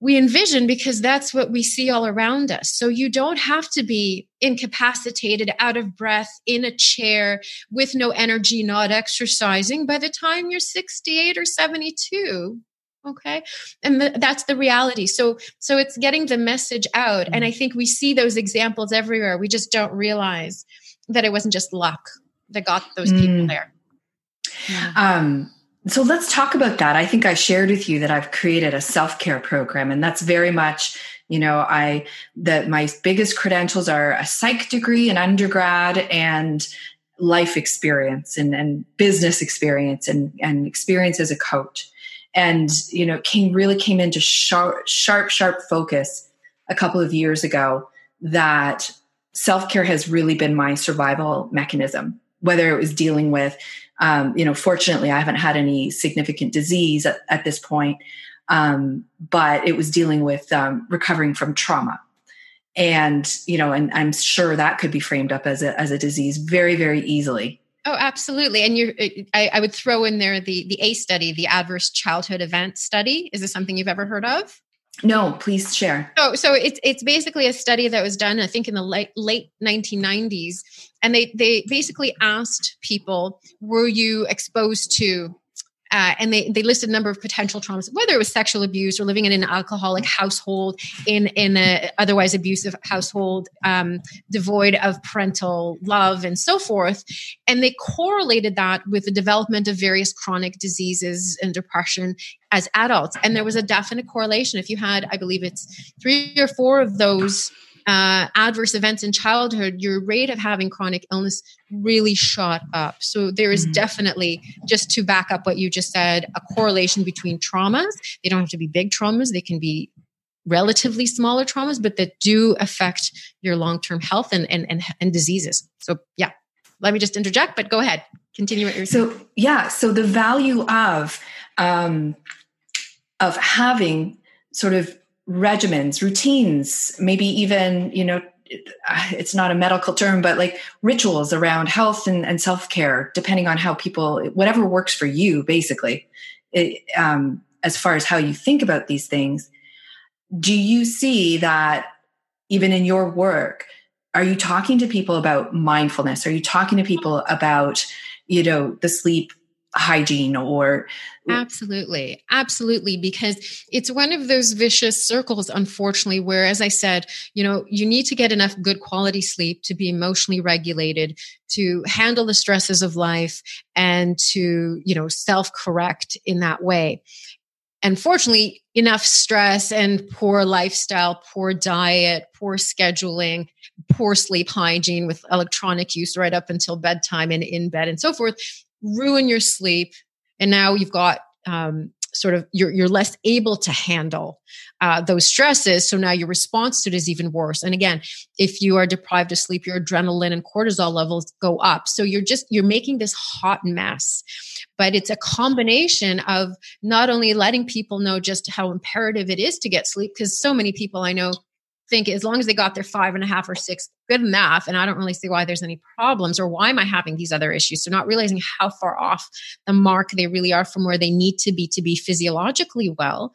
we envision because that's what we see all around us. So you don't have to be incapacitated, out of breath, in a chair with no energy, not exercising by the time you're 68 or 72 okay and the, that's the reality so so it's getting the message out and i think we see those examples everywhere we just don't realize that it wasn't just luck that got those mm. people there yeah. um so let's talk about that. I think i shared with you that i've created a self-care program and that's very much you know i that my biggest credentials are a psych degree an undergrad and life experience and, and business experience and, and experience as a coach. And you know came really came into sharp sharp sharp focus a couple of years ago that self-care has really been my survival mechanism whether it was dealing with um, you know fortunately i haven't had any significant disease at, at this point um, but it was dealing with um, recovering from trauma and you know and i'm sure that could be framed up as a, as a disease very very easily Oh, absolutely. And you I, I would throw in there the the ACE study, the Adverse Childhood Event Study. Is this something you've ever heard of? No, please share. So, so it's it's basically a study that was done, I think, in the late late 1990s, and they they basically asked people, were you exposed to uh, and they, they listed a number of potential traumas, whether it was sexual abuse or living in an alcoholic household, in in a otherwise abusive household, um, devoid of parental love, and so forth. And they correlated that with the development of various chronic diseases and depression as adults. And there was a definite correlation. If you had, I believe it's three or four of those uh, adverse events in childhood, your rate of having chronic illness really shot up. So there is mm-hmm. definitely, just to back up what you just said, a correlation between traumas. They don't have to be big traumas, they can be relatively smaller traumas, but that do affect your long term health and, and, and, and diseases. So, yeah, let me just interject, but go ahead. Continue what you're saying. So, yeah, so the value of, um, of having sort of regimens, routines, maybe even, you know, it's not a medical term, but like rituals around health and, and self care, depending on how people, whatever works for you, basically, it, um, as far as how you think about these things. Do you see that even in your work? Are you talking to people about mindfulness? Are you talking to people about, you know, the sleep hygiene or absolutely. Absolutely because it's one of those vicious circles unfortunately where as i said you know you need to get enough good quality sleep to be emotionally regulated to handle the stresses of life and to you know self correct in that way. Unfortunately enough stress and poor lifestyle poor diet poor scheduling poor sleep hygiene with electronic use right up until bedtime and in bed and so forth ruin your sleep and now you've got um, sort of you're, you're less able to handle uh, those stresses so now your response to it is even worse. And again if you are deprived of sleep your adrenaline and cortisol levels go up. So you're just you're making this hot mess. But it's a combination of not only letting people know just how imperative it is to get sleep because so many people i know think as long as they got their five and a half or six good enough. And i don't really see why there's any problems or why am i having these other issues? So not realizing how far off the mark they really are from where they need to be to be physiologically well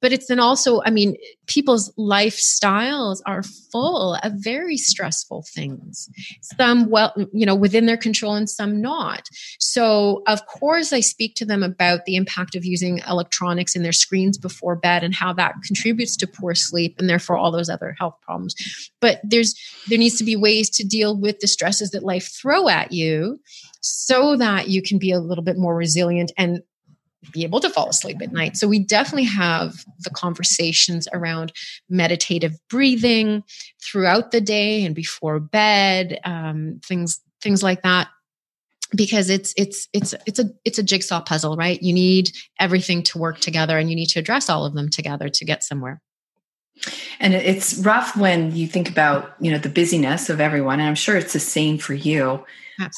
but it's then also i mean people's lifestyles are full of very stressful things. Some well you know within their control and some not. So of course i speak to them about the impact of using electronics in their screens before bed and how that contributes to poor sleep and therefore all those other health problems. But there's there needs to be ways to deal with the stresses that life throw at you so that you can be a little bit more resilient and be able to fall asleep at night. So we definitely have the conversations around meditative breathing throughout the day and before bed, um, things things like that. Because it's it's it's it's a it's a jigsaw puzzle, right? You need everything to work together, and you need to address all of them together to get somewhere. And it's rough when you think about, you know, the busyness of everyone. And I'm sure it's the same for you.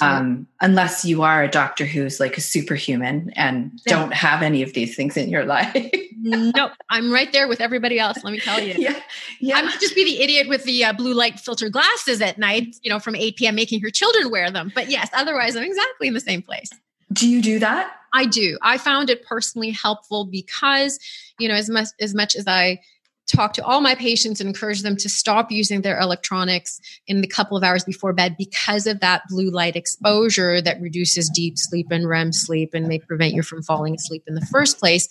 Um, unless you are a doctor who's like a superhuman and yeah. don't have any of these things in your life. nope, I'm right there with everybody else. Let me tell you. Yeah, yeah. I might just be the idiot with the uh, blue light filter glasses at night, you know, from 8 p.m. making her children wear them. But yes, otherwise, I'm exactly in the same place. Do you do that? I do. I found it personally helpful because, you know, as much as much as I talk to all my patients and encourage them to stop using their electronics in the couple of hours before bed because of that blue light exposure that reduces deep sleep and REM sleep and may prevent you from falling asleep in the first place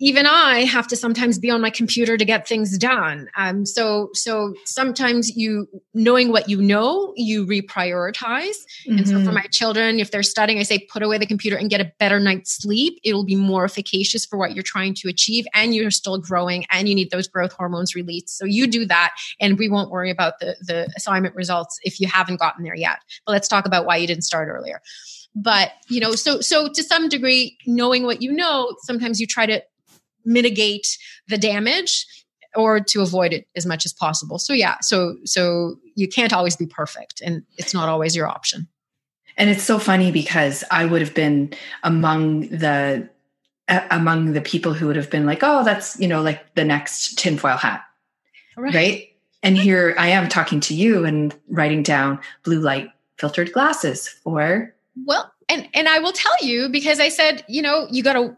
even I have to sometimes be on my computer to get things done. Um, so, so sometimes you knowing what you know, you reprioritize. Mm-hmm. And so for mm-hmm. my children, if they're studying, I say put away the computer and get a better night's sleep. It'll be more efficacious for what you're trying to achieve, and you're still growing, and you need those growth hormones released. So you do that, and we won't worry about the the assignment results if you haven't gotten there yet. But let's talk about why you didn't start earlier but you know so so to some degree knowing what you know sometimes you try to mitigate the damage or to avoid it as much as possible. So yeah, so so you can't always be perfect and it's not always your option. And it's so funny because I would have been among the uh, among the people who would have been like, "Oh, that's, you know, like the next tinfoil hat." Right. right? And here I am talking to you and writing down blue light filtered glasses for Well, and and I will tell you because I said, you know, you got to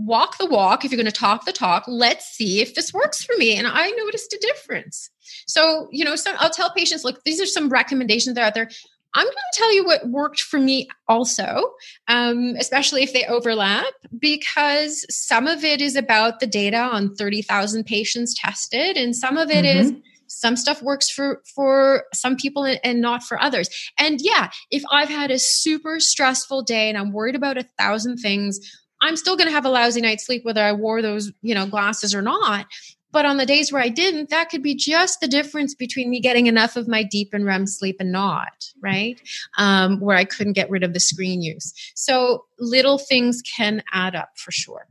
walk the walk if you're going to talk the talk let's see if this works for me and i noticed a difference. So you know i'll tell patients look these are some recommendations that are out there. I'm going to tell you what worked for me also um, especially if they overlap because some of it is about the data on 30000 patients tested and some of it mm-hmm. is some stuff works for for some people and, and, not for others. And yeah if i've had a super stressful day and i'm worried about a thousand things I'm still going to have a lousy night's sleep whether I wore those, you know, glasses or not. But on the days where I didn't, that could be just the difference between me getting enough of my deep and REM sleep and not, right? Um, where I couldn't get rid of the screen use. So little things can add up for sure.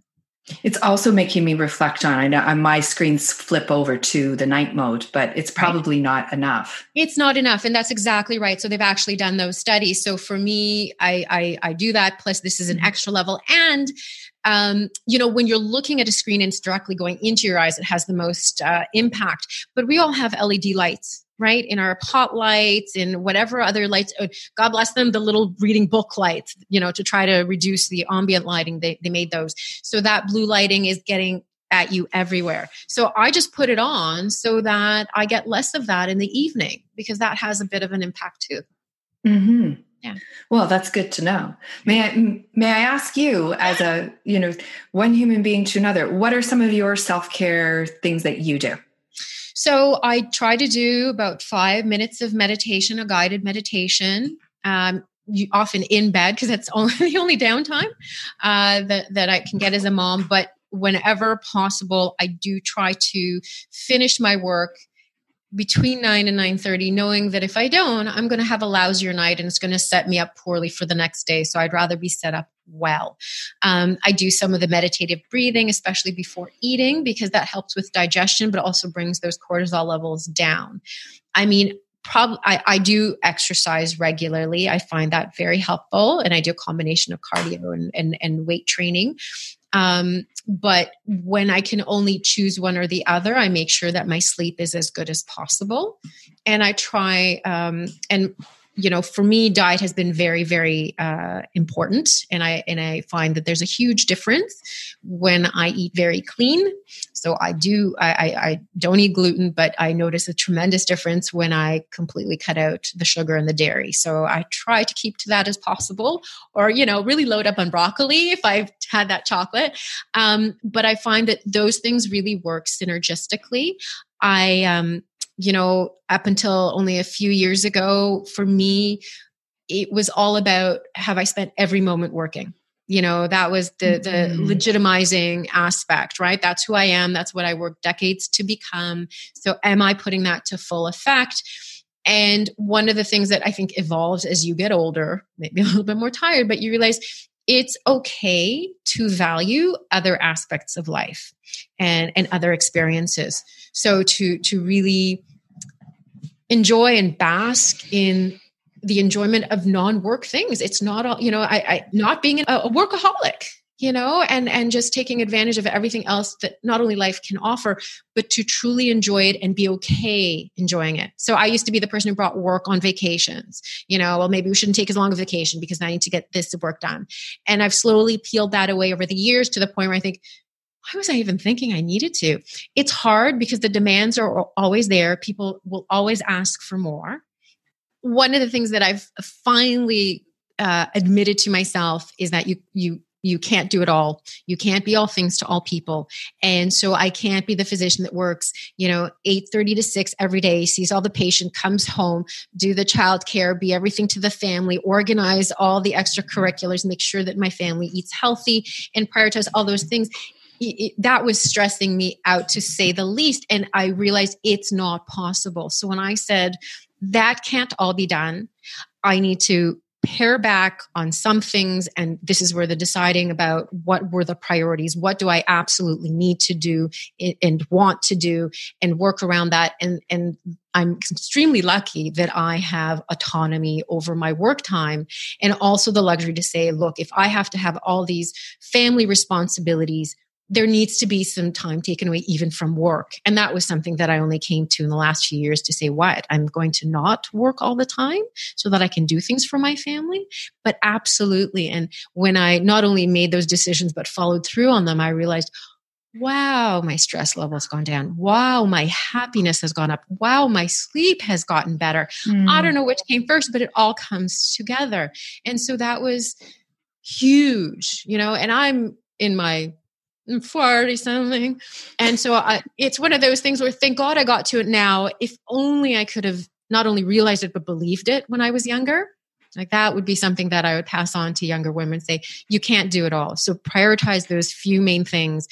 It's also making me reflect on. I know uh, my screens flip over to the night mode, but it's probably not enough. It's not enough, and that's exactly right. So they've actually done those studies. So for me, I I, I do that. Plus, this is an mm-hmm. extra level, and um, you know, when you're looking at a screen and it's directly going into your eyes, it has the most uh, impact. But we all have LED lights right? In our pot lights and whatever other lights. Uh, God bless them, the little reading book lights, you know, to try to reduce the ambient lighting. They, they made those. So that blue lighting is getting at you everywhere. So I just put it on so that I get less of that in the evening because that has a bit of an impact too. Mm-hmm. Yeah. Well, that's good to know. May I may I ask you as a, you know, one human being to another, what are some of your self-care things that you do? So I try to do about five minutes of meditation, a guided meditation. Um, you, often in bed because that's only the only downtime uh, that that I can get as a mom. But whenever possible, I do try to finish my work between 9 and 9.30 knowing that if i don't i'm going to have a lousier night and it's going to set me up poorly for the next day so i'd rather be set up well um, i do some of the meditative breathing especially before eating because that helps with digestion but also brings those cortisol levels down i mean Prob- I, I, do exercise regularly. I find that very helpful. And I do a combination of cardio and, and, and weight training. Um, but when I can only choose one or the other, I make sure that my sleep is as good as possible. And I try, um, and you know for me diet has been very very uh, important. And i and i find that there's a huge difference when i eat very clean. So i do I, I, I don't eat gluten but i notice a tremendous difference when i completely cut out the sugar and the dairy. So i try to keep to that as possible or you know really load up on broccoli if i've had that chocolate. Um, but i find that those things really work synergistically. I um, you know, up until only a few years ago, for me, it was all about have I spent every moment working? You know, that was the the mm-hmm. legitimizing aspect, right? That's who I am. That's what I worked decades to become. So am I putting that to full effect? And one of the things that I think evolves as you get older, maybe a little bit more tired, but you realize it's okay to value other aspects of life and and other experiences so to to really enjoy and bask in the enjoyment of non-work things. It's not all you know i, I not being a, workaholic you know and and just taking advantage of everything else that not only life can offer but to truly enjoy it and be okay enjoying it. So i used to be the person who brought work on vacations you know well maybe we shouldn't take as long a vacation because i need to get this work done. And i've slowly peeled that away over the years to the point where i think why was I even thinking I needed to? It's hard because the demands are always there. People will always ask for more. One of the things that I've finally uh, admitted to myself is that you you you can't do it all you can't be all things to all people and so i can't be the physician that works you know 8.30 to 6 every day sees all the patient comes home do the child care be everything to the family organize all the extracurriculars make sure that my family eats healthy and prioritize all those things it, that was stressing me out to say the least and i realized it's not possible. So when i said that can't all be done. I need to pare back on some things and this is where the deciding about what were the priorities what do i absolutely need to do and want to do and work around that. And and i'm extremely lucky that i have autonomy over my work time and also the luxury to say look if i have to have all these family responsibilities there needs to be some time taken away even from work. And that was something that I only came to in the last few years to say, what? I'm going to not work all the time so that I can do things for my family. But absolutely. And when I not only made those decisions, but followed through on them, I realized, wow, my stress level has gone down. Wow, my happiness has gone up. Wow, my sleep has gotten better. Mm. I don't know which came first, but it all comes together. And so that was huge, you know, and I'm in my 40 something. And so I, it's one of those things where thank God I got to it now. If only I could have not only realized it, but believed it when I was younger. Like that would be something that I would pass on to younger women say, you can't do it all. So prioritize those few main things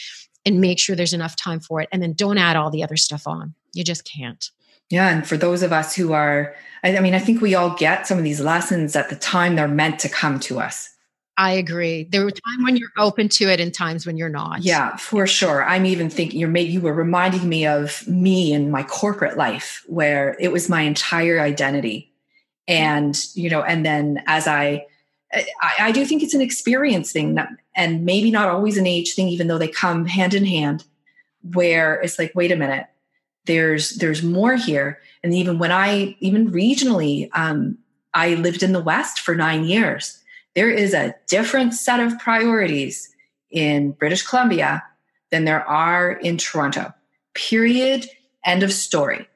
and make sure there's enough time for it. And then don't add all the other stuff on. You just can't. Yeah. And for those of us who are, I, I mean, I think we all get some of these lessons at the time they're meant to come to us I agree. There were times when you're open to it and times when you're not. Yeah, for sure. I'm even thinking you're you were reminding me of me in my corporate life where it was my entire identity. And, you know, and then as I I, I do think it's an experience thing and maybe not always an age thing, even though they come hand in hand, where it's like, wait a minute, there's there's more here. And even when I even regionally, um, I lived in the West for nine years there is a different set of priorities in British Columbia than there are in Toronto. Period. End of story.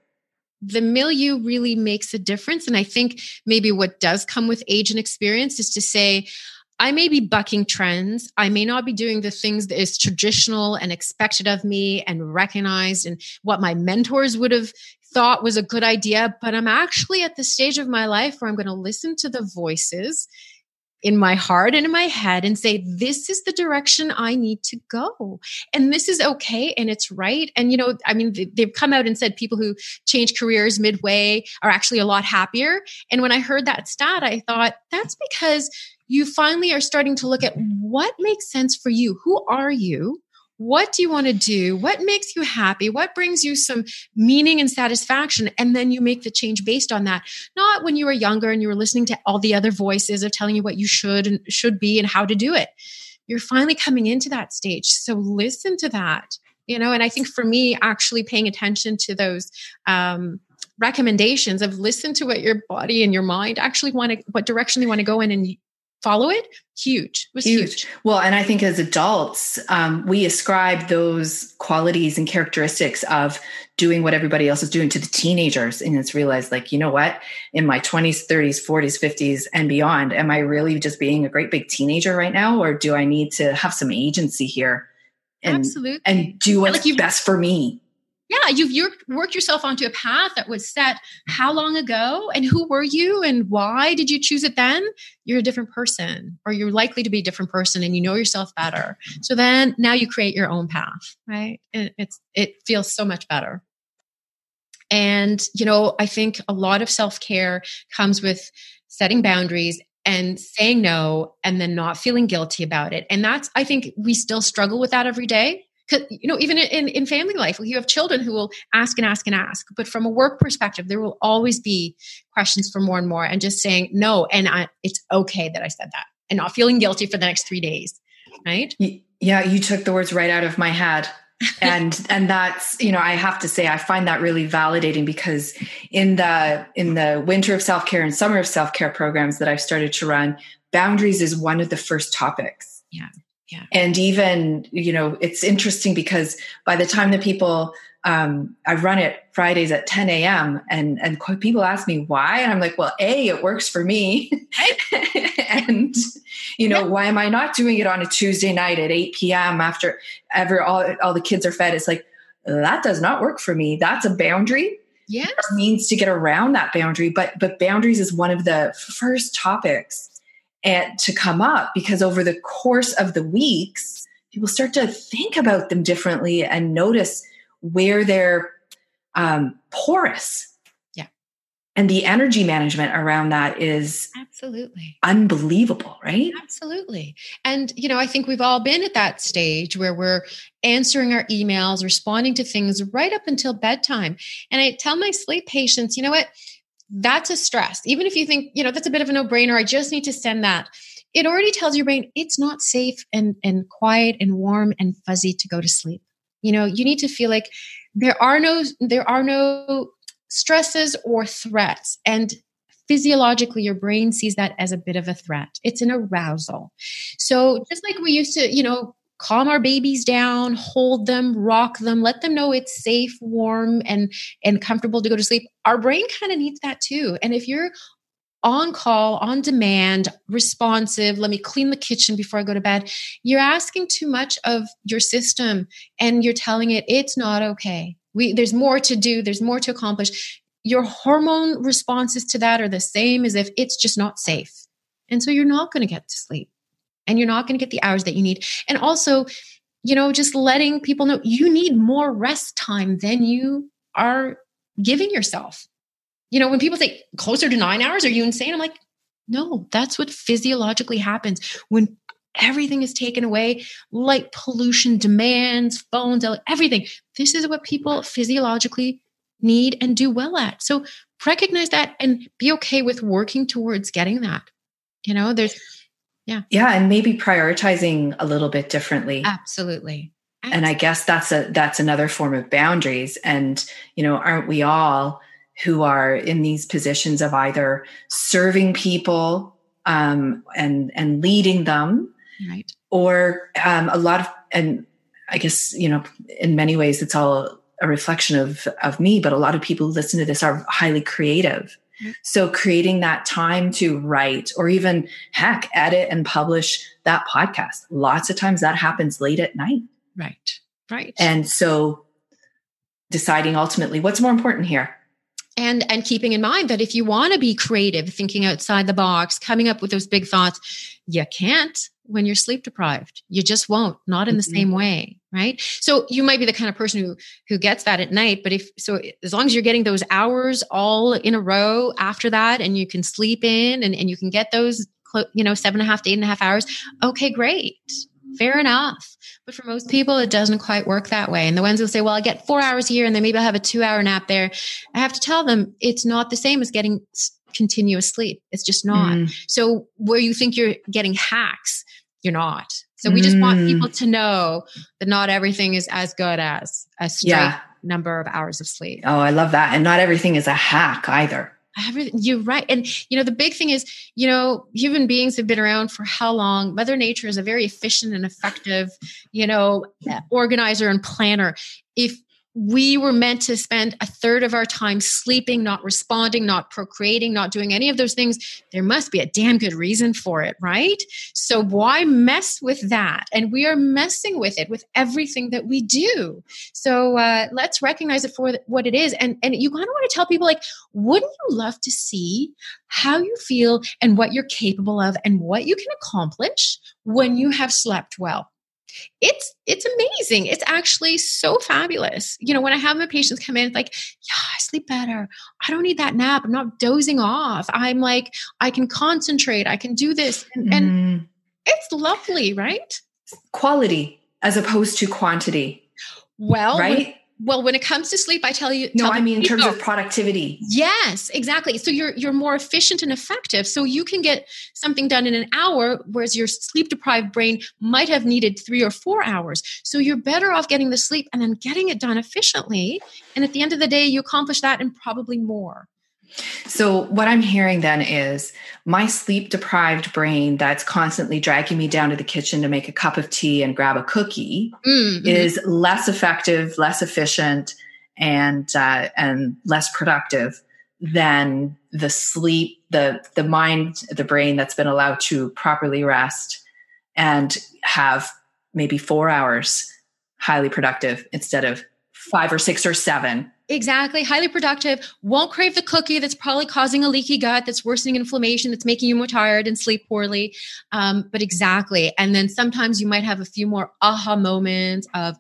The milieu really makes a difference. And I think maybe what does come with age and experience is to say, I may be bucking trends. I may not be doing the things that is traditional and expected of me and recognized and what my mentors would have thought was a good idea, but I'm actually at the stage of my life where I'm going to listen to the voices in my heart and in my head and say, this is the direction I need to go. And this is okay and it's right. And, you know, I mean, they've come out and said people who change careers midway are actually a lot happier. And when I heard that stat, I thought that's because you finally are starting to look at what makes sense for you. Who are you? What do you want to do? What makes you happy? What brings you some meaning and satisfaction? And then you make the change based on that. Not when you were younger and you were listening to all the other voices of telling you what you should and should be and how to do it. You're finally coming into that stage. So listen to that. You know, and I think for me, actually paying attention to those um, recommendations of listen to what your body and your mind actually want to, what direction they want to go in, and follow it huge it was huge. huge. well and i think as adults um, we ascribe those qualities and characteristics of doing what everybody else is doing to the teenagers and it's realized like you know what in my 20s 30s 40s 50s and beyond am i really just being a great big teenager right now or do i need to have some agency here and, Absolutely. and do what's like best for me yeah you've worked yourself onto a path that was set how long ago and who were you and why did you choose it then you're a different person or you're likely to be a different person and you know yourself better so then now you create your own path right it, it's it feels so much better and you know i think a lot of self-care comes with setting boundaries and saying no and then not feeling guilty about it. And that's, I think we still struggle with that every day. You know, even in, in family life, you have children who will ask and ask and ask. But from a work perspective, there will always be questions for more and more and just saying no. And I, it's okay that I said that and not feeling guilty for the next three days. Right. Yeah. You took the words right out of my head and and that's you know i have to say i find that really validating because in the in the winter of self-care and summer of self-care programs that i've started to run boundaries is one of the first topics yeah yeah and even you know it's interesting because by the time the people um, I run it Fridays at 10 a.m. and and people ask me why, and I'm like, well, a it works for me, and you know yeah. why am I not doing it on a Tuesday night at 8 p.m. after ever all all the kids are fed? It's like that does not work for me. That's a boundary. Yeah, means to get around that boundary, but but boundaries is one of the first topics and to come up because over the course of the weeks, people start to think about them differently and notice where they're um, porous. Yeah. And the energy management around that is absolutely unbelievable, right? Absolutely. And, you know, I think we've all been at that stage where we're answering our emails, responding to things right up until bedtime. And I tell my sleep patients, you know what? That's a stress. Even if you think, you know, that's a bit of a no brainer, I just need to send that it already tells your brain it's not safe and, and quiet and warm and fuzzy to go to sleep. You know, you need to feel like there are no there are no stresses or threats and physiologically your brain sees that as a bit of a threat. It's an arousal. So just like we used to, you know, calm our babies down, hold them, rock them, let them know it's safe, warm and and comfortable to go to sleep. Our brain kind of needs that too. And if you're on call, on demand, responsive. Let me clean the kitchen before I go to bed. You're asking too much of your system and you're telling it it's not okay. We, there's more to do, there's more to accomplish. Your hormone responses to that are the same as if it's just not safe. And so you're not going to get to sleep and you're not going to get the hours that you need. And also, you know, just letting people know you need more rest time than you are giving yourself. You know, when people say closer to nine hours, are you insane? I'm like, no, that's what physiologically happens when everything is taken away light pollution demands phones everything. This is what people physiologically need and do well at. So recognize that and be okay with working towards getting that. You know there's yeah yeah and maybe prioritizing a little bit differently absolutely, absolutely. and i guess that's a that's another form of boundaries and you know aren't we all who are in these positions of either serving people um, and and leading them, right? Or um, a lot of and I guess you know in many ways it's all a reflection of of me, but a lot of people who listen to this are highly creative. So creating that time to write or even heck edit and publish that podcast. Lots of times that happens late at night. Right. Right. And so deciding ultimately what's more important here and and keeping in mind that if you want to be creative thinking outside the box coming up with those big thoughts you can't when you're sleep deprived you just won't not in the mm-hmm. same way right so you might be the kind of person who who gets that at night but if so as long as you're getting those hours all in a row after that and you can sleep in and, and you can get those you know seven and a half to eight and a half hours okay great fair enough. But for most people, it doesn't quite work that way. And the ones who say, well, I get four hours here and then maybe I'll have a two hour nap there. I have to tell them it's not the same as getting continuous sleep. It's just not. Mm. So where you think you're getting hacks, you're not. So we just mm. want people to know that not everything is as good as a straight yeah. number of hours of sleep. Oh, I love that. And not everything is a hack either. Everything, you're right. And, you know, the big thing is, you know, human beings have been around for how long? Mother Nature is a very efficient and effective, you know, organizer and planner. If we were meant to spend a third of our time sleeping, not responding, not procreating, not doing any of those things. There must be a damn good reason for it, right? So why mess with that? And we are messing with it with everything that we do. So uh, let's recognize it for what it is. And and you kind of want to tell people like, wouldn't you love to see how you feel and what you're capable of and what you can accomplish when you have slept well? It's it's amazing. It's actually so fabulous. You know when i have my patients come in it's like yeah i sleep better. I don't need that nap. I'm not dozing off. I'm like i can concentrate. I can do this. And, mm. and it's lovely right? Quality as opposed to quantity well right well when it comes to sleep i tell you no tell i mean in terms of productivity. Yes exactly. So you're you're more efficient and effective. So you can get something done in an hour whereas your sleep deprived brain might have needed three or four hours. So you're better off getting the sleep and then getting it done efficiently. And at the end of the day you accomplish that and probably more so, what I'm hearing then is my sleep deprived brain that's constantly dragging me down to the kitchen to make a cup of tea and grab a cookie mm-hmm. is less effective, less efficient, and uh, and less productive than the sleep, the the mind, the brain that's been allowed to properly rest and have maybe four hours highly productive instead of five or six or seven Exactly. Highly productive. Won't crave the cookie that's probably causing a leaky gut, that's worsening inflammation, that's making you more tired and sleep poorly. Um, but exactly. And then sometimes you might have a few more aha moments of,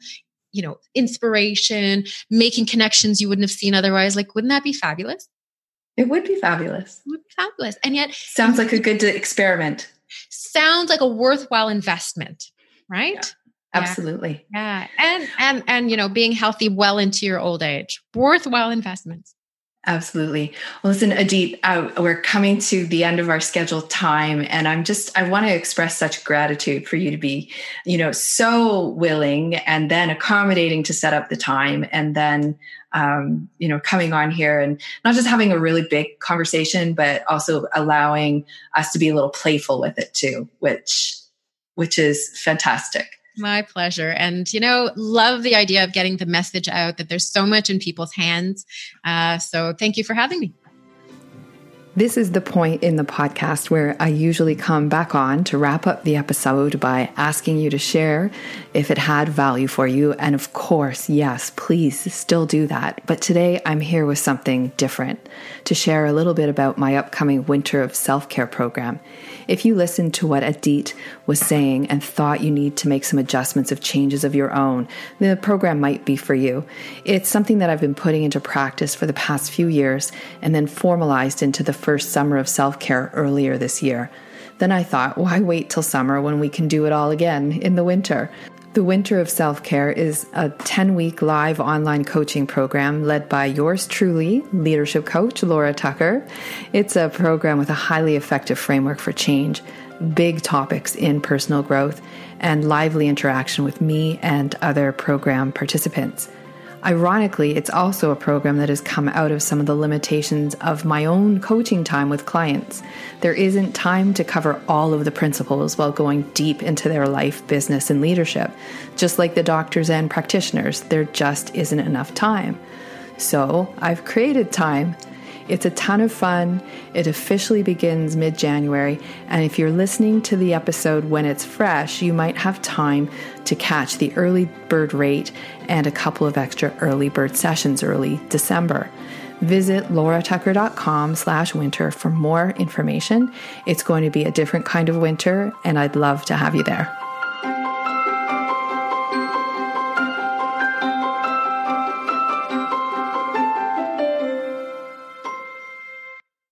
you know, inspiration, making connections you wouldn't have seen otherwise. Like, wouldn't that be fabulous? It would be fabulous. It would be fabulous. And yet, sounds like a good experiment. Sounds like a worthwhile investment, right? Yeah. Absolutely. Yeah. And and and you know, being healthy well into your old age. Worthwhile investments. Absolutely. Well, listen, Adit, uh, we're coming to the end of our scheduled time, and I'm just I want to express such gratitude for you to be, you know, so willing and then accommodating to set up the time, and then, um, you know, coming on here and not just having a really big conversation, but also allowing us to be a little playful with it too, which which is fantastic. My pleasure. And, you know, love the idea of getting the message out that there's so much in people's hands. Uh, so thank you for having me. This is the point in the podcast where I usually come back on to wrap up the episode by asking you to share if it had value for you. And of course, yes, please still do that. But today I'm here with something different to share a little bit about my upcoming Winter of Self Care program. If you listened to what Adit was saying and thought you need to make some adjustments of changes of your own, the program might be for you. It's something that I've been putting into practice for the past few years and then formalized into the first summer of self care earlier this year. Then I thought, why wait till summer when we can do it all again in the winter? The Winter of Self Care is a 10 week live online coaching program led by yours truly, leadership coach Laura Tucker. It's a program with a highly effective framework for change, big topics in personal growth, and lively interaction with me and other program participants. Ironically, it's also a program that has come out of some of the limitations of my own coaching time with clients. There isn't time to cover all of the principles while going deep into their life, business, and leadership. Just like the doctors and practitioners, there just isn't enough time. So I've created time it's a ton of fun. It officially begins mid January. And if you're listening to the episode when it's fresh, you might have time to catch the early bird rate and a couple of extra early bird sessions early December. Visit lauratucker.com slash winter for more information. It's going to be a different kind of winter, and I'd love to have you there.